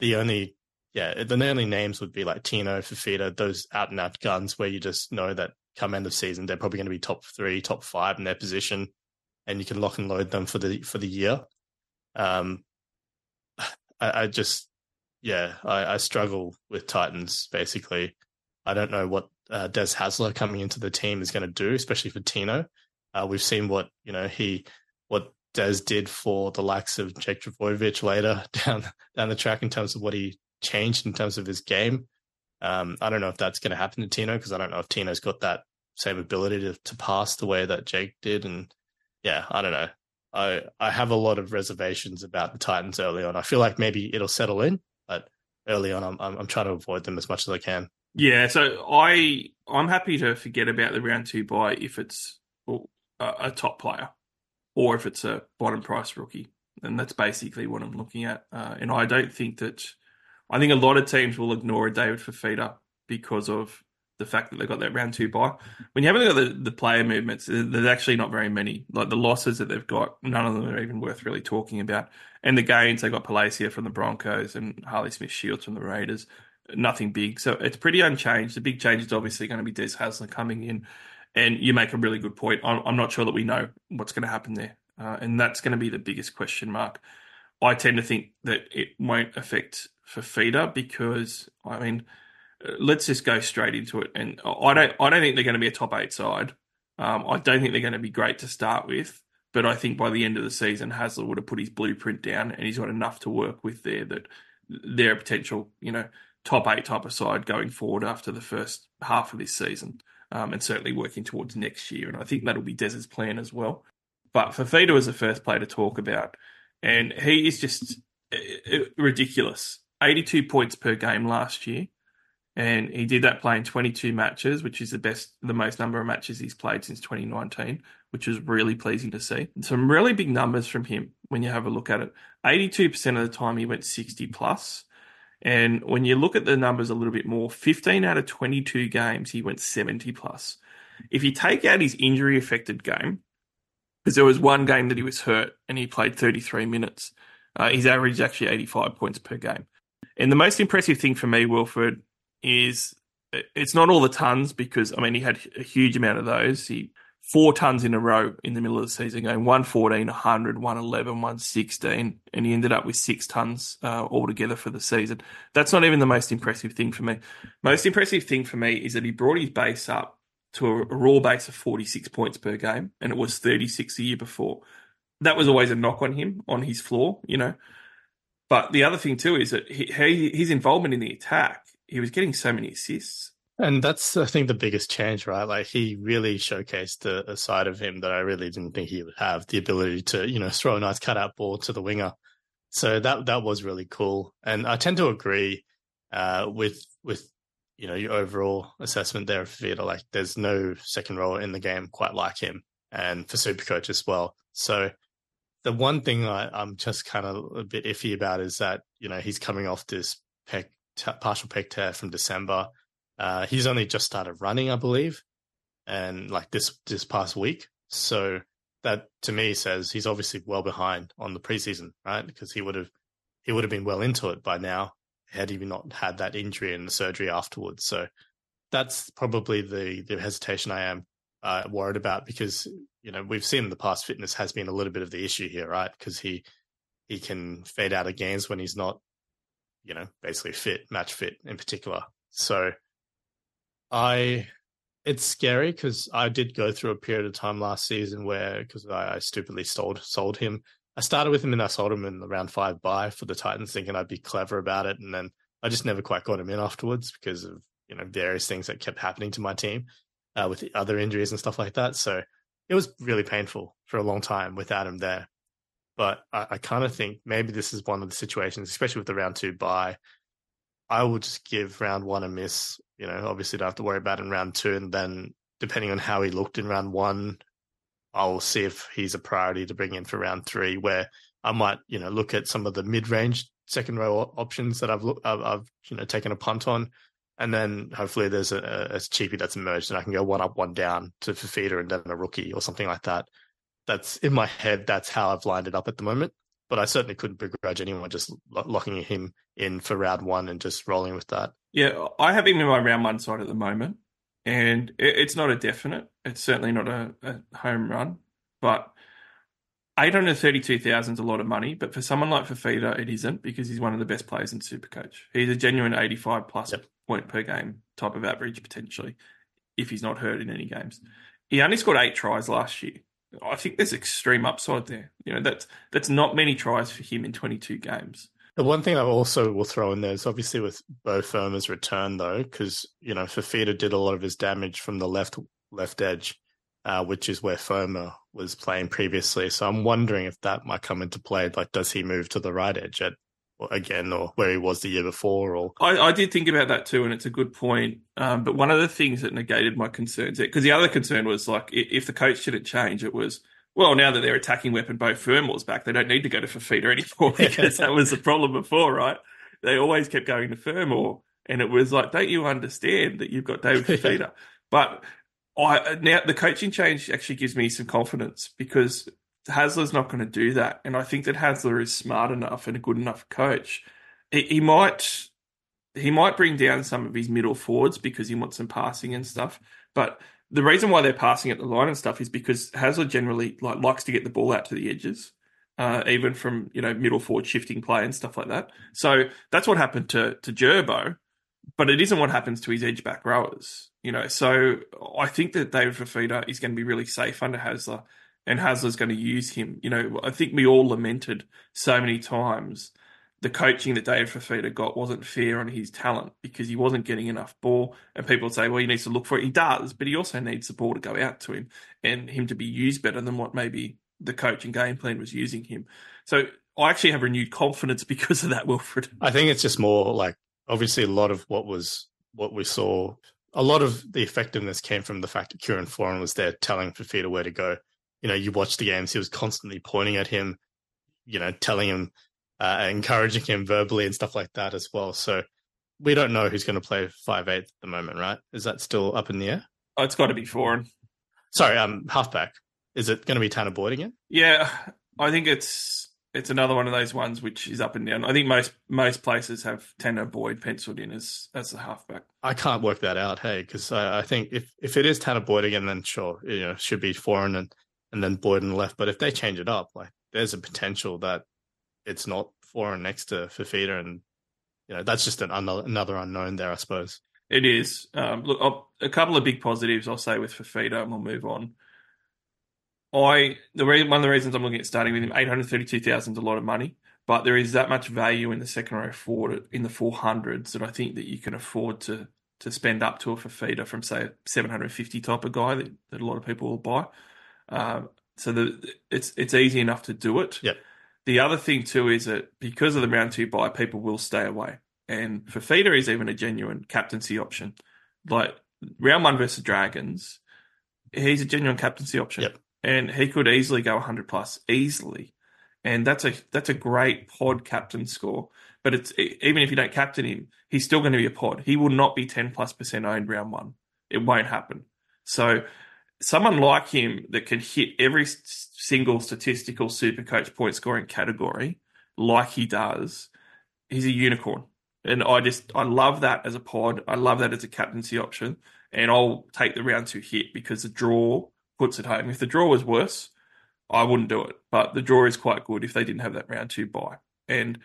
The only, yeah, the only names would be like Tino, Fifita, those out and out guns where you just know that come end of season, they're probably going to be top three, top five in their position and you can lock and load them for the, for the year. Um, I, I just, yeah, I, I struggle with Titans basically. I don't know what uh, Des Hasler coming into the team is going to do, especially for Tino. Uh, we've seen what you know he what Des did for the likes of Jake Trbojevic later down down the track in terms of what he changed in terms of his game. Um, I don't know if that's going to happen to Tino because I don't know if Tino's got that same ability to, to pass the way that Jake did. And yeah, I don't know. I I have a lot of reservations about the Titans early on. I feel like maybe it'll settle in, but early on, I'm I'm, I'm trying to avoid them as much as I can. Yeah, so I I'm happy to forget about the round two bye if it's a, a top player or if it's a bottom price rookie, and that's basically what I'm looking at. Uh, and I don't think that I think a lot of teams will ignore a David Fifita because of the fact that they got that round two bye. When you haven't got the, the player movements, there's actually not very many. Like the losses that they've got, none of them are even worth really talking about. And the gains, they got Palasia from the Broncos and Harley Smith Shields from the Raiders nothing big. So it's pretty unchanged. The big change is obviously going to be Des Hasler coming in. And you make a really good point. I'm, I'm not sure that we know what's going to happen there. Uh, and that's going to be the biggest question mark. I tend to think that it won't affect Fifita because, I mean, let's just go straight into it. And I don't, I don't think they're going to be a top eight side. Um, I don't think they're going to be great to start with, but I think by the end of the season, Hasler would have put his blueprint down, and he's got enough to work with there that their potential, you know, top eight type of side going forward after the first half of this season, um, and certainly working towards next year. And I think that'll be Des's plan as well. But Fifita was the first player to talk about, and he is just uh, uh, ridiculous. 82 points per game last year, and he did that playing 22 matches, which is the best, the most number of matches he's played since 2019, which is really pleasing to see. Some really big numbers from him when you have a look at it. 82% of the time he went 60 plus. And when you look at the numbers a little bit more, 15 out of 22 games he went 70 plus. If you take out his injury affected game, because there was one game that he was hurt and he played 33 minutes, uh, his average is actually 85 points per game. And the most impressive thing for me, Wilfred, is it's not all the tons because I mean he had a huge amount of those. He four tons in a row in the middle of the season, going 114, 100, 111, 116, and he ended up with six tons uh, altogether for the season. That's not even the most impressive thing for me. Most impressive thing for me is that he brought his base up to a, raw base of 46 points per game, and it was 36 the year before. That was always a knock on him on his floor, you know. But the other thing too is that he, his involvement in the attack he was getting so many assists. And that's, I think, the biggest change, right? Like he really showcased a, a, side of him that I really didn't think he would have the ability to, you know, throw a nice cutout ball to the winger. So that that was really cool. And I tend to agree uh, with with you know your overall assessment there of Vita. Like there's no second rower in the game quite like him, and for Supercoach as well. So the one thing I, I'm just kind of a bit iffy about is that you know he's coming off this pec partial pec tear from December. Uh, he's only just started running, I believe, and like this this past week. So that to me says he's obviously well behind on the preseason, right? Because he would have he would have been well into it by now had he not had that injury and the surgery afterwards. So that's probably the the hesitation I am uh, worried about because you know we've seen in the past fitness has been a little bit of the issue here, right? Because he he can fade out of games when he's not you know, basically fit, match fit in particular. So I, it's scary because I did go through a period of time last season where, because I, I, stupidly sold, sold him. I started with him and I sold him in the round five bye for the Titans thinking I'd be clever about it. And then I just never quite got him in afterwards because of, you know, various things that kept happening to my team uh, with other injuries and stuff like that. So it was really painful for a long time without him there. But I, I kind of think maybe this is one of the situations, especially with the round two bye. I will just give round one a miss. You know, obviously don't have to worry about in round two, and then depending on how he looked in round one, I'll see if he's a priority to bring in for round three. Where I might, you know, look at some of the mid-range second row options that I've I've, I've you know taken a punt on, and then hopefully there's a, a cheapie that's emerged, and I can go one up, one down to Fifita, and then a rookie or something like that that's in my head. That's how I've lined it up at the moment. But I certainly couldn't begrudge anyone just locking him in for round one and just rolling with that. Yeah, I have him in my round one side at the moment, and it's not a definite. It's certainly not a, a home run, but 832,000 is a lot of money, but for someone like Fifita, it isn't because he's one of the best players in Supercoach. He's a genuine 85 plus yep. point per game type of average potentially, if he's not hurt in any games. He only scored eight tries last year. I think there's extreme upside there. You know, that's that's not many tries for him in 22 games. The one thing I also will throw in there is obviously with Beau Fermor's return though, because you know Fifita did a lot of his damage from the left left edge, uh, which is where Fermor was playing previously. So I'm wondering if that might come into play. Like, does he move to the right edge at again or where he was the year before or I, I did think about that too and it's a good point. Um, but one of the things that negated my concerns because the other concern was like if the coach didn't change it was well now that their attacking weapon Beau Fermor's back they don't need to go to Fifita anymore because that was the problem before right? They always kept going to Fermor and it was like don't you understand that you've got David Fifita? But I now the coaching change actually gives me some confidence because Hasler's not going to do that, and I think that Hasler is smart enough and a good enough coach. He, he, might he might bring down some of his middle forwards because he wants some passing and stuff. But the reason why they're passing at the line and stuff is because Hasler generally like likes to get the ball out to the edges, uh, even from you know middle forward shifting play and stuff like that. So that's what happened to to Gerbo, but it isn't what happens to his edge back rowers. You know, so I think that David Fifita is going to be really safe under Hasler and Hasler's going to use him. You know, I think we all lamented so many times the coaching that David Fifita got wasn't fair on his talent because he wasn't getting enough ball. And people would say, well, he needs to look for it. He does, but he also needs the ball to go out to him and him to be used better than what maybe the coach and game plan was using him. So I actually have renewed confidence because of that, Wilfred. I think it's just more like obviously a lot of what was what we saw. A lot of the effectiveness came from the fact that Kieran Foran was there telling Fifita where to go. You know, you watch the games; he was constantly pointing at him, you know, telling him, uh, encouraging him verbally and stuff like that as well. So we don't know who's going to play five eight at the moment, right? Is that still up in the air? Oh, it's got to be Foran. Sorry, um, halfback. Is it going to be Tanner Boyd again? Yeah, I think it's it's another one of those ones which is up and down. I think most most places have Tanner Boyd penciled in as as the halfback. I can't work that out, hey, because I, I, think if if it is Tanner Boyd again, then sure, you know, should be Foran and and then Boyd on left. But if they change it up, like there's a potential that it's not Foran next to Fifita, and you know that's just an another unknown there, I suppose. It is. Um, look, I'll, a couple of big positives I'll say with Fifita, and we'll move on. I the re- one of the reasons I'm looking at starting with him, eight hundred thirty two thousand is a lot of money, but there is that much value in the second row forward in the four hundreds that I think that you can afford to to spend up to a Fifita from say seven hundred fifty type of guy that, that a lot of people will buy. Um, so the, it's it's easy enough to do it. Yep. The other thing too is that because of the round two bye, people will stay away. And Fifita is even a genuine captaincy option. Like round one versus Dragons, he's a genuine captaincy option. Yep. And he could easily go 100 plus, easily. And that's a that's a great pod captain score. But it's even if you don't captain him, he's still going to be a pod. He will not be 10 plus percent owned round one. It won't happen. So someone like him that can hit every single statistical super coach point scoring category like he does, he's a unicorn. And I just I love that as a pod. I love that as a captaincy option. And I'll take the round two hit because the draw puts it home. If the draw was worse, I wouldn't do it. But the draw is quite good if they didn't have that round two bye. And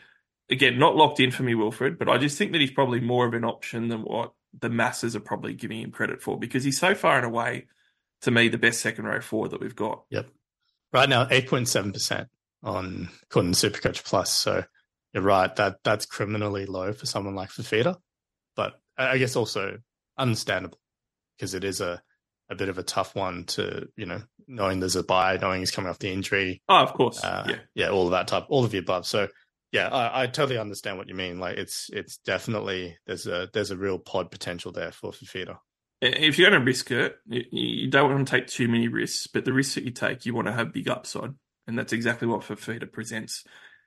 again, not locked in for me, Wilfred, but I just think that he's probably more of an option than what the masses are probably giving him credit for because he's so far and away, to me, the best second row forward that we've got. Yep. Right now, 8.7% on Super Supercoach Plus. So you're right. That that's criminally low for someone like Fifita, but I guess also understandable because it is a a bit of a tough one to you know knowing there's a bye, knowing he's coming off the injury. Oh, of course. Uh, yeah, yeah, all of that type, all of the above. So yeah, I, I, totally understand what you mean. Like it's it's definitely there's a there's a real pod potential there for Fifita. If you're going to risk it, you don't want to take too many risks, but the risks that you take, you want to have big upside, and that's exactly what Fifita presents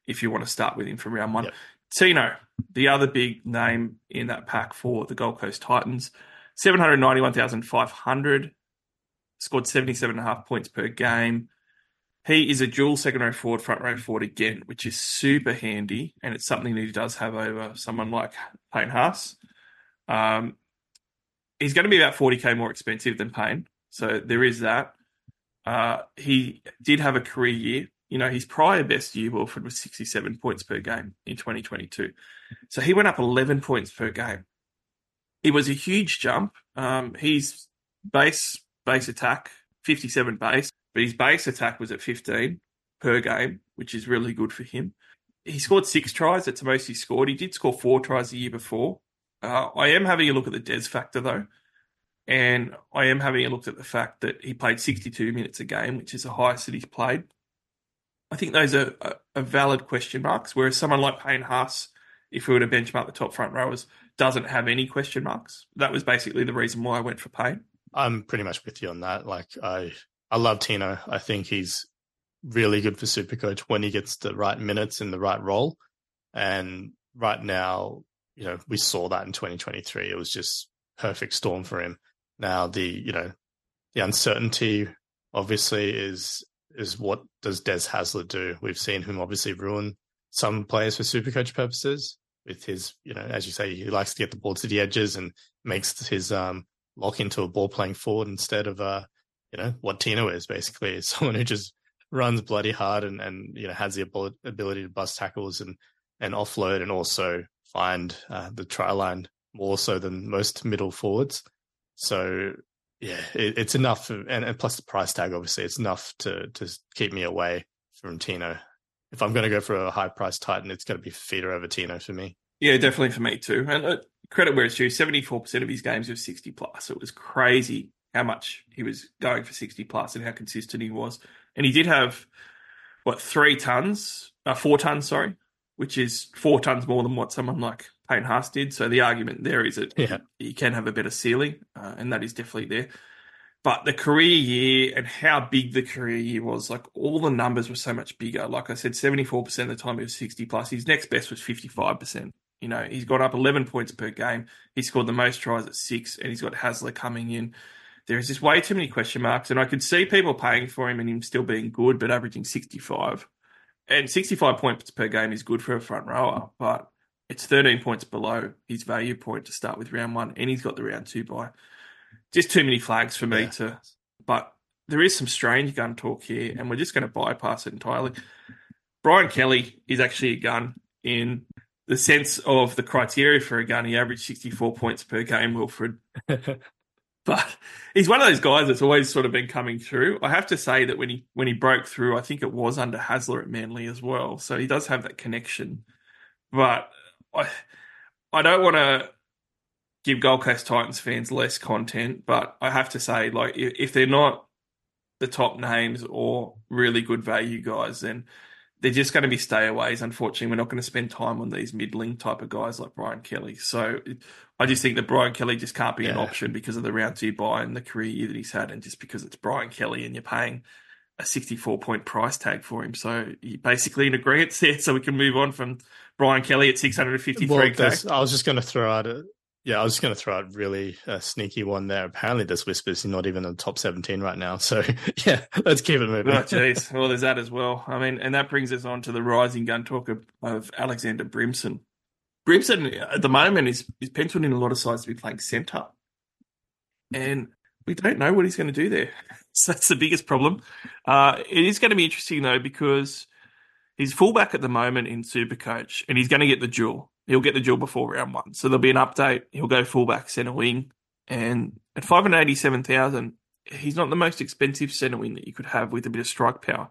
if you want to start with him from round one. Yep. Tino, the other big name in that pack for the Gold Coast Titans, 791,500, scored 77.5 points per game. He is a dual second row forward, front row forward again, which is super handy, and it's something that he does have over someone like Payne Haas. Um, he's going to be about 40k more expensive than Payne, so there is that. Uh, he did have a career year you know, his prior best year, Wilfred, was 67 points per game in 2022. So he went up 11 points per game. It was a huge jump. Um, his base base attack, 57 base, but his base attack was at 15 per game, which is really good for him. He scored six tries. That's the most he scored. He did score four tries the year before. Uh, I am having a look at the Des factor, though. And I am having a look at the fact that he played 62 minutes a game, which is the highest that he's played I think those are, are valid question marks. Whereas someone like Payne Haas, if we were to benchmark the top front rowers, doesn't have any question marks. That was basically the reason why I went for Payne. I'm pretty much with you on that. Like I, I love Tino. I think he's really good for Supercoach when he gets the right minutes in the right role. And right now, you know, we saw that in 2023. It was just perfect storm for him. Now the, you know, the uncertainty obviously is is what does Des Hasler do? We've seen him obviously ruin some players for super coach purposes with his, you know, as you say, he likes to get the ball to the edges and makes his um, lock into a ball playing forward instead of, uh, you know, what Tino is basically is someone who just runs bloody hard and, and you know, has the ability to bust tackles and, and offload and also find uh, the try line more so than most middle forwards. So yeah, it, it's enough, and, and plus the price tag, obviously, it's enough to to keep me away from Tino. If I'm going to go for a high price Titan, it's going to be Feeder over Tino for me. Yeah, definitely for me too. And uh, credit where it's due, 74% of his games were 60 plus. It was crazy how much he was going for 60 plus and how consistent he was. And he did have what three tons, uh, four tons, sorry, which is four tons more than what someone like Payne Haas did. So the argument there is that Yeah. you can have a better ceiling, uh, and that is definitely there. But the career year and how big the career year was, like all the numbers were so much bigger. Like I said, 74% of the time he was 60 plus. His next best was 55%. You know, he's got up 11 points per game. He scored the most tries at six, and he's got Hasler coming in. There is just way too many question marks, and I could see people paying for him and him still being good, but averaging 65. And 65 points per game is good for a front rower, but it's 13 points below his value point to start with round one, and he's got the round two bye. Just too many flags for me Yeah. to. But there is some strange gun talk here, and we're just going to bypass it entirely. Brian Kelly is actually a gun in the sense of the criteria for a gun. He averaged 64 points per game, Wilfred. But he's one of those guys that's always sort of been coming through. I have to say that when he when he broke through, I think it was under Hasler at Manly as well. So he does have that connection. But I I don't want to give Gold Coast Titans fans less content, but I have to say, like, if, if they're not the top names or really good value guys, then they're just going to be stayaways. Unfortunately, we're not going to spend time on these middling type of guys like Brian Kelly. So I just think that Brian Kelly just can't be an option because of the round two bye and the career year that he's had, and just because it's Brian Kelly and you're paying a 64 point price tag for him. So basically in agreement there, so we can move on from Brian Kelly at 653k. Well, I was just going to throw out a yeah, I was just going to throw out really a sneaky one there. Apparently, this whispers he's not even in the top 17 right now. So yeah, let's keep it moving. Oh, jeez. Well, there's that as well. I mean, and that brings us on to the rising gun talk of, of Alexander Brimson. Brimson at the moment is, is penciled in a lot of sides to be playing centre. And we don't know what he's going to do there. So that's the biggest problem. Uh, it is going to be interesting, though, because he's fullback at the moment in Supercoach and he's going to get the dual. He'll get the dual before round one. So there'll be an update. He'll go fullback, centre wing. And at 587,000, he's not the most expensive centre wing that you could have with a bit of strike power.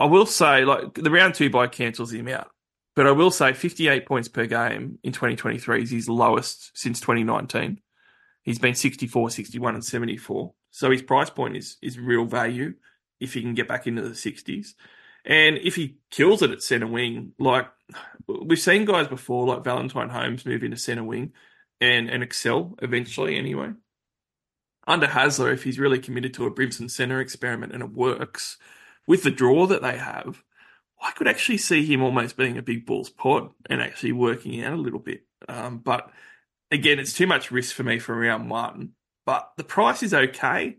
I will say, like, the round two bye cancels him out. But I will say 58 points per game in 2023 is his lowest since 2019. He's been 64, 61, and 74. So his price point is is real value if he can get back into the 60s. And if he kills it at centre wing, like we've seen guys before, like Valentine Holmes move into centre wing and, and excel eventually anyway. Under Hasler, if he's really committed to a Brimson centre experiment and it works with the draw that they have, I could actually see him almost being a big balls pod and actually working out a little bit. Um, but again, it's too much risk for me for round one. But the price is okay.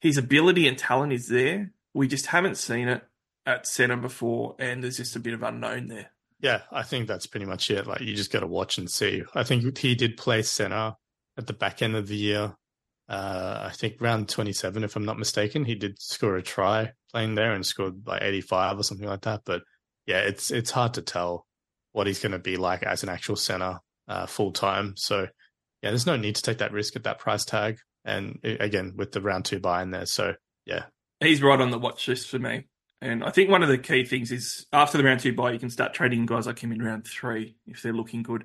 His ability and talent is there. We just haven't seen it at centre before, and there's just a bit of unknown there. Yeah, I think that's pretty much it. Like you just got to watch and see. I think he did play center at the back end of the year. Uh, I think round 27, if I'm not mistaken, he did score a try playing there and scored like 85 or something like that. But yeah, it's it's hard to tell what he's going to be like as an actual center uh, full time. So yeah, there's no need to take that risk at that price tag. And again, with the round two bye in there, so yeah, He's right on the watch list for me. And I think one of the key things is after the round two bye, you can start trading guys like him in round three if they're looking good.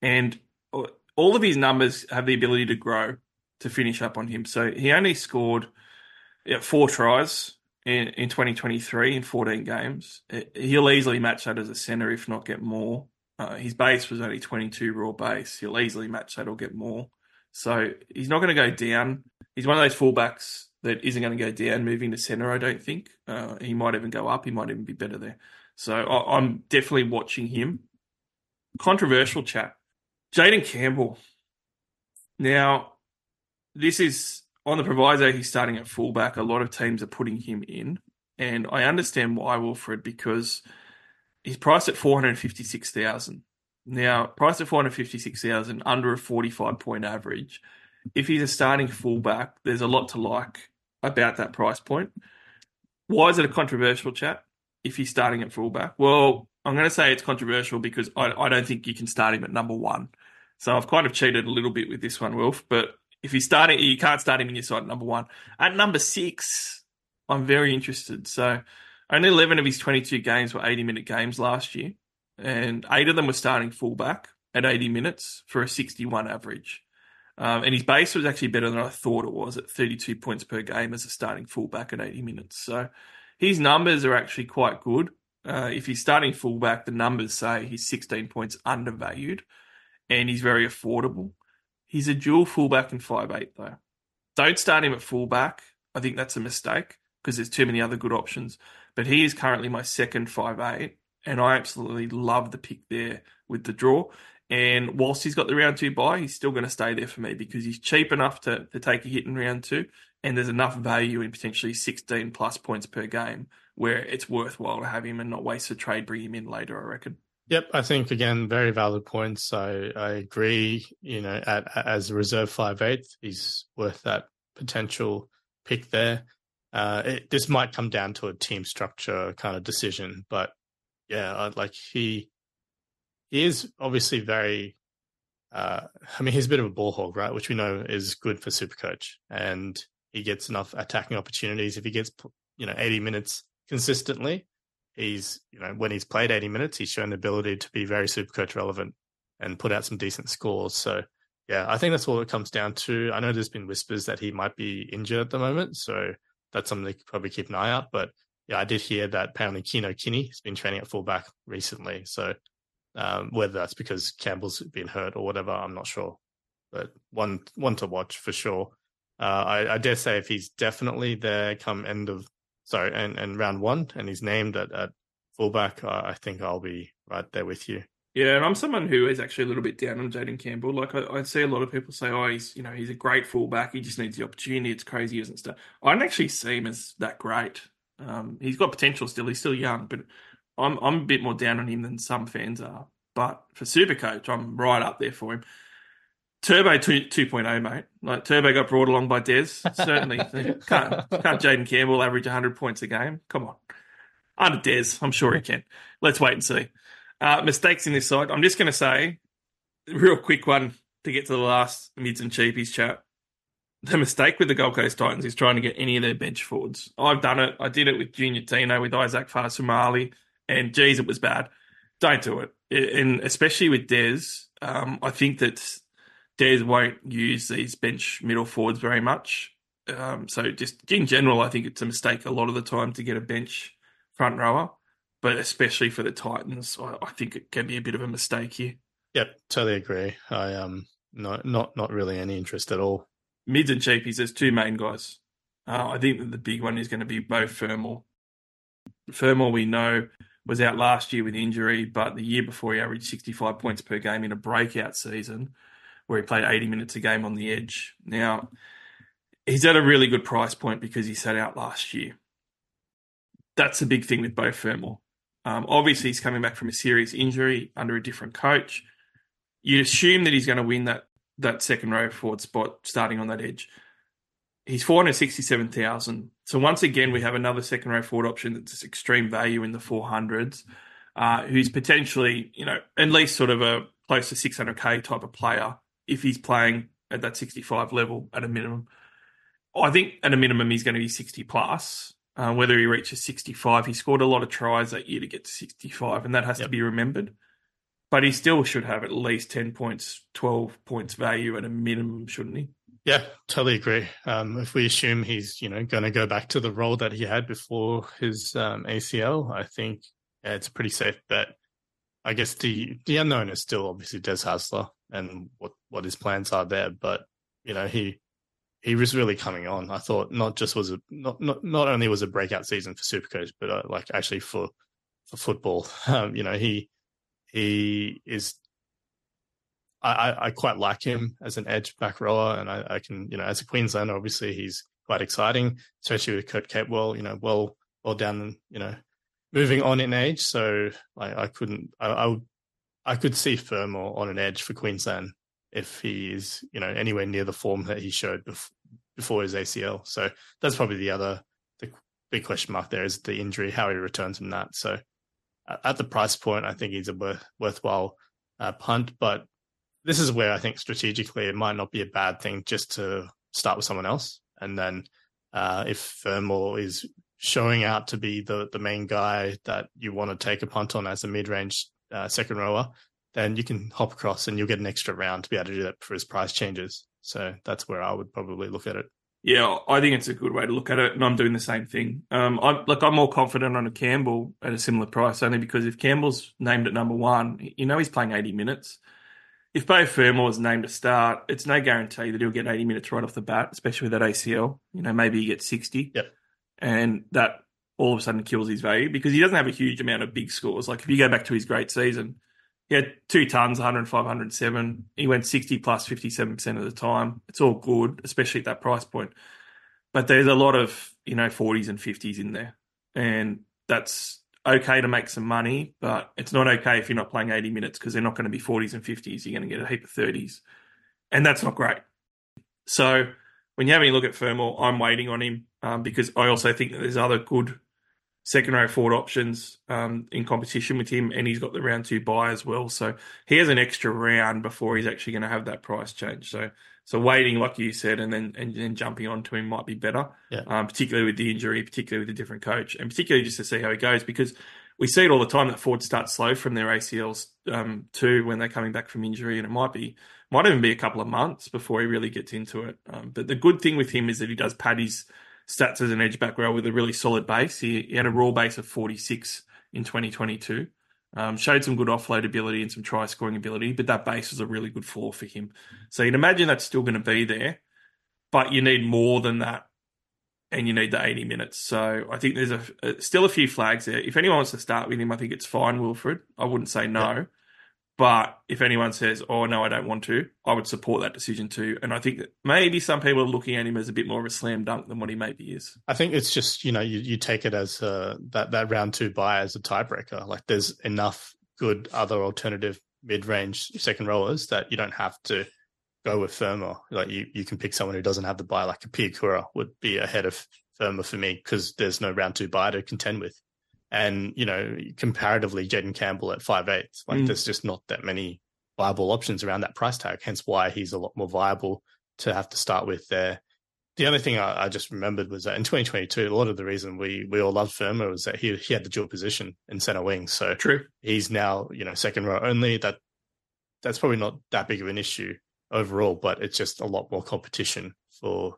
And all of his numbers have the ability to grow to finish up on him. So he only scored four tries in, in 2023 in 14 games. He'll easily match that as a centre, if not get more. Uh, his base was only 22 raw base. He'll easily match that or get more. So he's not going to go down. He's one of those fullbacks that isn't going to go down moving to centre, I don't think. Uh, he might even go up. He might even be better there. So I, I'm definitely watching him. Controversial chat. Jayden Campbell. Now, this is on the proviso he's starting at fullback. A lot of teams are putting him in. And I understand why, Wilfred, because he's priced at 456000 Now, priced at 456000 under a 45 point average. If he's a starting fullback, there's a lot to like about that price point. Why is it a controversial chat if he's starting at fullback? Well, I'm going to say it's controversial because I, I don't think you can start him at number one. So I've kind of cheated a little bit with this one, Wilf. But if he's starting, you can't start him in your side at number one. At number six, I'm very interested. So only 11 of his 22 games were 80 minute games last year, and eight of them were starting fullback at 80 minutes for a 61 average. Um, and his base was actually better than I thought it was at 32 points per game as a starting fullback at 80 minutes. So his numbers are actually quite good. Uh, if he's starting fullback, the numbers say he's 16 points undervalued and he's very affordable. He's a dual fullback and five eight though. Don't start him at fullback. I think that's a mistake because there's too many other good options. But he is currently my second five eight, and I absolutely love the pick there with the draw. And whilst he's got the round two bye, he's still going to stay there for me because he's cheap enough to, to take a hit in round two. And there's enough value in potentially 16 plus points per game where it's worthwhile to have him and not waste a trade, bring him in later, I reckon. Yep, I think again, very valid points. I, I agree. You know, at, as a reserve five eight, he's worth that potential pick there. Uh, it, this might come down to a team structure kind of decision, but yeah, like he he is obviously very. Uh, I mean, he's a bit of a ball hog, right? Which we know is good for Supercoach, and he gets enough attacking opportunities. If he gets, you know, eighty minutes consistently, he's, you know, when he's played eighty minutes, he's shown the ability to be very Supercoach relevant and put out some decent scores. So, yeah, I think that's all it comes down to. I know there's been whispers that he might be injured at the moment, so that's something to probably keep an eye out. But yeah, I did hear that apparently Keano Kini has been training at fullback recently. So um, whether that's because Campbell's been hurt or whatever, I'm not sure. But one one to watch for sure. Uh, I, I, dare say if he's definitely there come end of sorry and, and round one and he's named at, at fullback, uh, I think I'll be right there with you. Yeah, and I'm someone who is actually a little bit down on Jayden Campbell. Like I, I, see a lot of people say, "Oh, he's you know he's a great fullback. He just needs the opportunity. It's crazy, isn't stuff." I don't actually see him as that great. Um, he's got potential still. He's still young, but I'm I'm a bit more down on him than some fans are. But for Supercoach, I'm right up there for him. Turbo 2, 2.0, mate. Like Turbo got brought along by Des. Certainly can't can't Jayden Campbell average 100 points a game? Come on, under Des, I'm sure he can. Let's wait and see. Uh, mistakes in this side. I'm just going to say, real quick one to get to the last mids and cheapies chat. The mistake with the Gold Coast Titans is trying to get any of their bench forwards. I've done it. I did it with Junior Tino, with Isaac Fa'asuamaleaui, and geez, it was bad. Don't do it and especially with Des, um, I think that Des won't use these bench middle forwards very much. Um, so just in general, I think it's a mistake a lot of the time to get a bench front rower, but especially for the Titans, I, I think it can be a bit of a mistake here. Yep, totally agree. I um not not not really any interest at all. Mids and cheapies, there's two main guys. Uh, I think that the big one is going to be Beau Fermor. Fermor, we know was out last year with injury, but the year before he averaged 65 points per game in a breakout season where he played 80 minutes a game on the edge. Now, he's at a really good price point because he sat out last year. That's the big thing with Beau Fermor. Um, obviously, he's coming back from a serious injury under a different coach. You'd assume that he's going to win that that second row forward spot starting on that edge he's 467,000. So once again, we have another second row forward option that's extreme value in the 400s, uh, who's potentially, you know, at least sort of a close to 600k type of player if he's playing at that 65 level at a minimum. I think at a minimum he's going to be 60 plus. Uh, whether he reaches 65, he scored a lot of tries that year to get to 65, and that has yep. to be remembered. But he still should have at least 10 points, 12 points value at a minimum, shouldn't he? Yeah, totally agree. Um, if we assume he's, you know, going to go back to the role that he had before his um, ACL, I think yeah, it's pretty safe bet. I guess the the unknown is still obviously Des Hasler and what what his plans are there, but you know he he was really coming on. I thought not just was a not not not only was a breakout season for Supercoach, but uh, like actually for for football. Um, you know he he is I, I quite like him as an edge back rower, and I, I, can, you know, as a Queenslander, obviously he's quite exciting, especially with Kurt Capewell, you know, well, well down, you know, moving on in age. So I, I couldn't, I, I, I could see Fermor on an edge for Queensland if he is, you know, anywhere near the form that he showed before, before his ACL. So that's probably the other, the big question mark there is the injury, how he returns from that. So at the price point, I think he's a worth, worthwhile uh, punt, but this is where I think strategically it might not be a bad thing just to start with someone else. And then uh, if Fermor is showing out to be the, the main guy that you want to take a punt on as a mid range uh, second rower, then you can hop across and you'll get an extra round to be able to do that for his price changes. So that's where I would probably look at it. Yeah, I think it's a good way to look at it, and I'm doing the same thing. Um, I'm like I'm more confident on a Campbell at a similar price, only because if Campbell's named at number one, you know he's playing 80 minutes. If Beau Fermor is named to start, it's no guarantee that he'll get 80 minutes right off the bat, especially with that ACL. You know, maybe he gets 60, Yep. and that all of a sudden kills his value because he doesn't have a huge amount of big scores. Like if you go back to his great season, he had two tons, 105, 107. He went 60 plus 57% of the time. It's all good, especially at that price point. But there's a lot of, you know, 40s and 50s in there. And that's okay to make some money, but it's not okay if you're not playing 80 minutes because they're not going to be 40s and 50s. You're going to get a heap of 30s. And that's not great. So when you're having a look at Fermor, I'm waiting on him um, because I also think that there's other good second row forward options um, in competition with him, and he's got the round two bye as well. So he has an extra round before he's actually going to have that price change. So so waiting, like you said, and then and then jumping onto him might be better. Yeah. Um, particularly with the injury, particularly with a different coach, and particularly just to see how he goes because. We see it all the time that forwards start slow from their ACLs um, too when they're coming back from injury, and it might be might even be a couple of months before he really gets into it. Um, but the good thing with him is that he does pad his stats as an edge back row with a really solid base. He, he had a raw base of 46 in 2022. Um, showed some good offload ability and some try scoring ability, but that base was a really good floor for him. So you'd imagine that's still going to be there, but you need more than that, and you need the 80 minutes. So I think there's a, a still a few flags there. If anyone wants to start with him, I think it's fine, Wilfred. I wouldn't say no. But if anyone says, "Oh no, I don't want to," I would support that decision too. And I think that maybe some people are looking at him as a bit more of a slam dunk than what he maybe is. I think it's just you know you, you take it as uh, that that round two bye as a tiebreaker. Like there's enough good other alternative mid range second rollers that you don't have to go with Fermor. Like you you can pick someone who doesn't have the bye, like a Piakura would be ahead of Fermor for me because there's no round two bye to contend with. And you know comparatively, Jayden Campbell at five eight, like Mm. there's just not that many viable options around that price tag. Hence why he's a lot more viable to have to start with there. The other thing I, I just remembered was that in 2022, a lot of the reason we we all loved Fermor was that he he had the dual position in center wing. So True. he's now you know second row only. That that's probably not that big of an issue overall, but it's just a lot more competition for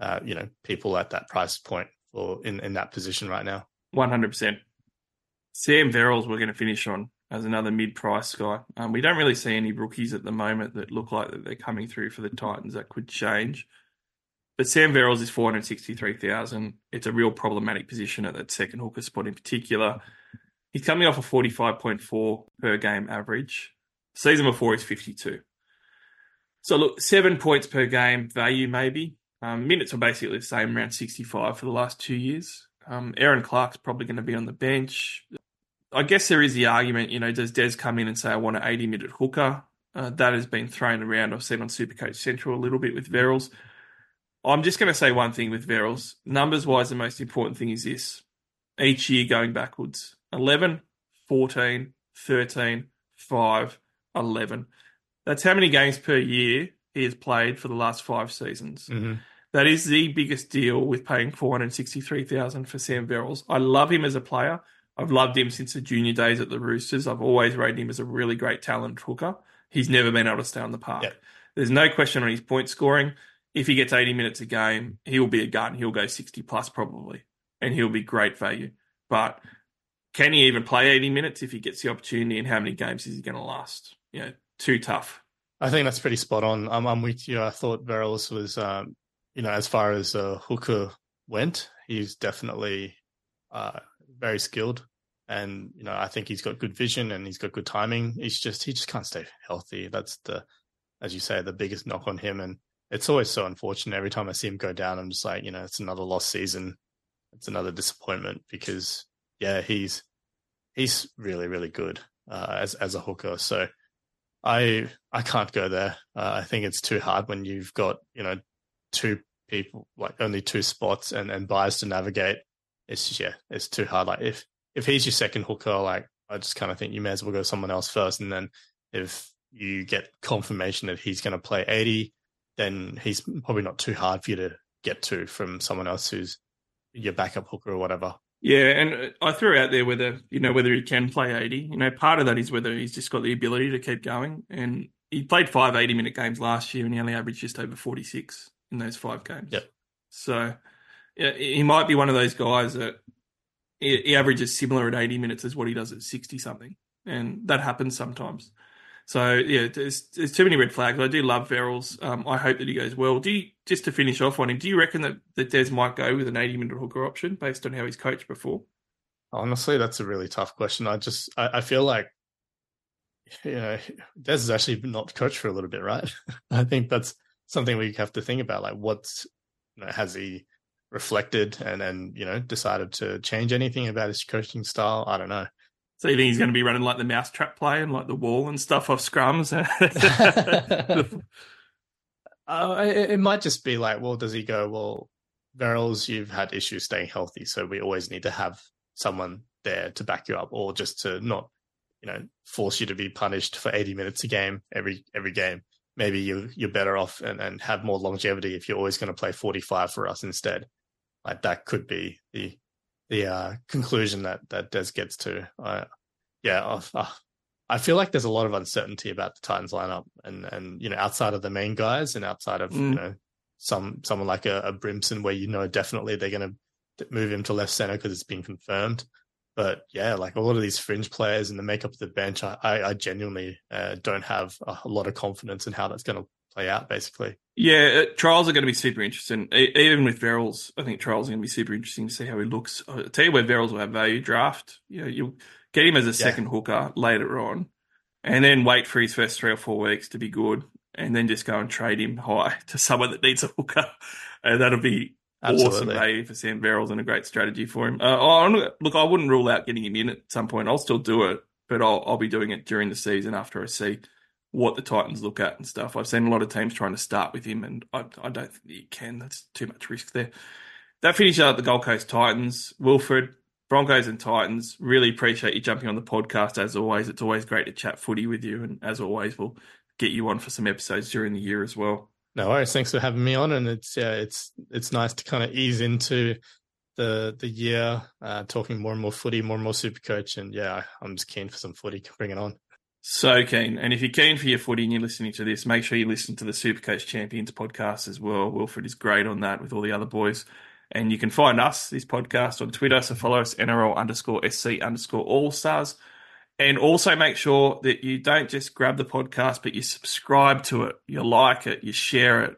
uh, you know people at that price point for in in that position right now. One hundred percent. Sam Verrills, we're going to finish on as another mid-price guy. Um, we don't really see any rookies at the moment that look like that they're coming through for the Titans. That could change. But Sam Verrills is four hundred sixty-three thousand. It's a real problematic position at that second hooker spot in particular. He's coming off a forty-five point four per game average. Season before is fifty-two. So look, seven points per game value maybe. Um, minutes are basically the same, around sixty-five for the last two years. Um, Aaron Clark's probably going to be on the bench. I guess there is the argument, you know, does Des come in and say, I want an 80 minute hooker? Uh, that has been thrown around. I've seen on Supercoach Central a little bit with Verrills. I'm just going to say one thing with Verrills. Numbers wise, the most important thing is this each year going backwards 11, 14, 13, 5, 11. That's how many games per year he has played for the last five seasons. Mm-hmm. That is the biggest deal with paying four hundred sixty-three thousand for Sam Verrills. I love him as a player. I've loved him since the junior days at the Roosters. I've always rated him as a really great talent hooker. He's never been able to stay on the park. Yeah. There's no question on his point scoring. If he gets 80 minutes a game, he will be a gun. And he'll go 60 plus probably, and he'll be great value. But can he even play 80 minutes if he gets the opportunity? And how many games is he going to last? You know, too tough. I think that's pretty spot on. I'm, I'm with you. I thought Verrills was, um, you know, as far as uh, hooker went, he's definitely uh, very skilled, and you know, I think he's got good vision and he's got good timing. He's just he just can't stay healthy. That's the, as you say, the biggest knock on him, and it's always so unfortunate. Every time I see him go down, I'm just like, you know, it's another lost season. It's another disappointment because yeah, he's he's really really good uh, as as a hooker. So I I can't go there. Uh, I think it's too hard when you've got you know two people like only two spots and and buyers to navigate. It's just, yeah, it's too hard. Like if if he's your second hooker, like I just kind of think you may as well go someone else first, and then if you get confirmation that he's going to play eighty, then he's probably not too hard for you to get to from someone else who's your backup hooker or whatever. Yeah, and I threw out there whether you know whether he can play eighty. You know, part of that is whether he's just got the ability to keep going. And he played five 80 minute games last year, and he only averaged just over forty six in those five games. Yep. So he might be one of those guys that he averages similar at 80 minutes as what he does at 60 something. And that happens sometimes. So yeah, there's, there's too many red flags. I do love Verrills. Um, I hope that he goes well. Do you, just to finish off on him, do you reckon that, that Des might go with an 80 minute hooker option based on how he's coached before? Honestly, that's a really tough question. I just I, I feel like you know Des is actually not coached for a little bit, right? I think that's something we have to think about. Like, what's you know, has he reflected and then you know decided to change anything about his coaching style? I don't know. So you think he's going to be running like the mousetrap play and like the wall and stuff off scrums? uh, it, it, might just be like, well, does he go? Well, Verrills, you've had issues staying healthy, so we always need to have someone there to back you up, or just to not, you know, force you to be punished for 80 minutes a game every every game. Maybe you you're better off and, and have more longevity if you're always going to play 45 for us instead. Like that could be the the uh, conclusion that that Des gets to. Uh, yeah, uh, I feel like there's a lot of uncertainty about the Titans lineup, and and you know outside of the main guys and outside of mm. you know some someone like a, a Brimson where you know definitely they're going to move him to left center because it's been confirmed. But yeah, like a lot of these fringe players and the makeup of the bench, I, I genuinely uh, don't have a lot of confidence in how that's going to play out. Basically, yeah, uh, trials are going to be super interesting. Even with Verrills, I think trials are going to be super interesting to see how he looks. I'll tell you where Verrills will have value draft. You know, you'll get him as a yeah. second hooker later on, and then wait for his first three or four weeks to be good, and then just go and trade him high to someone that needs a hooker, and that'll be Absolutely. awesome value for Sam Verrills and a great strategy for him. Uh, oh, look, I wouldn't rule out getting him in at some point. I'll still do it, but I'll, I'll be doing it during the season after I see what the Titans look at and stuff. I've seen a lot of teams trying to start with him, and I, I don't think you can. That's too much risk there. That finishes up the Gold Coast Titans. Wilfred, Broncos and Titans, really appreciate you jumping on the podcast as always. It's always great to chat footy with you, and as always, we'll get you on for some episodes during the year as well. No worries. Thanks for having me on, and it's yeah, it's it's nice to kind of ease into the the year, uh, talking more and more footy, more and more super coach, and yeah, I'm just keen for some footy. Bring it on. So keen. And if you're keen for your footy and you're listening to this, make sure you listen to the Supercoach Champions podcast as well. Wilfred is great on that with all the other boys. And you can find us, this podcast, on Twitter. So follow us, NRL underscore SC underscore All Stars. And also make sure that you don't just grab the podcast, but you subscribe to it, you like it, you share it.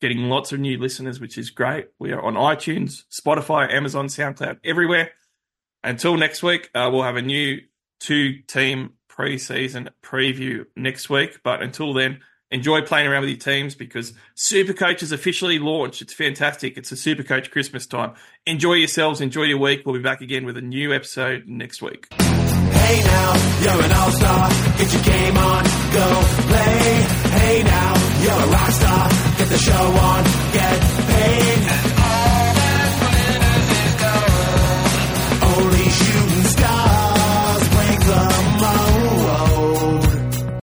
Getting lots of new listeners, which is great. We are on iTunes, Spotify, Amazon, SoundCloud, everywhere. Until next week, uh, we'll have a new two team preseason preview next week. But until then, enjoy playing around with your teams because Supercoach is officially launched. It's fantastic. It's a Supercoach Christmas time. Enjoy yourselves. Enjoy your week. We'll be back again with a new episode next week. Hey now, you're an all-star. Get your game on. Go play. Hey now, you're a rock star. Get the show on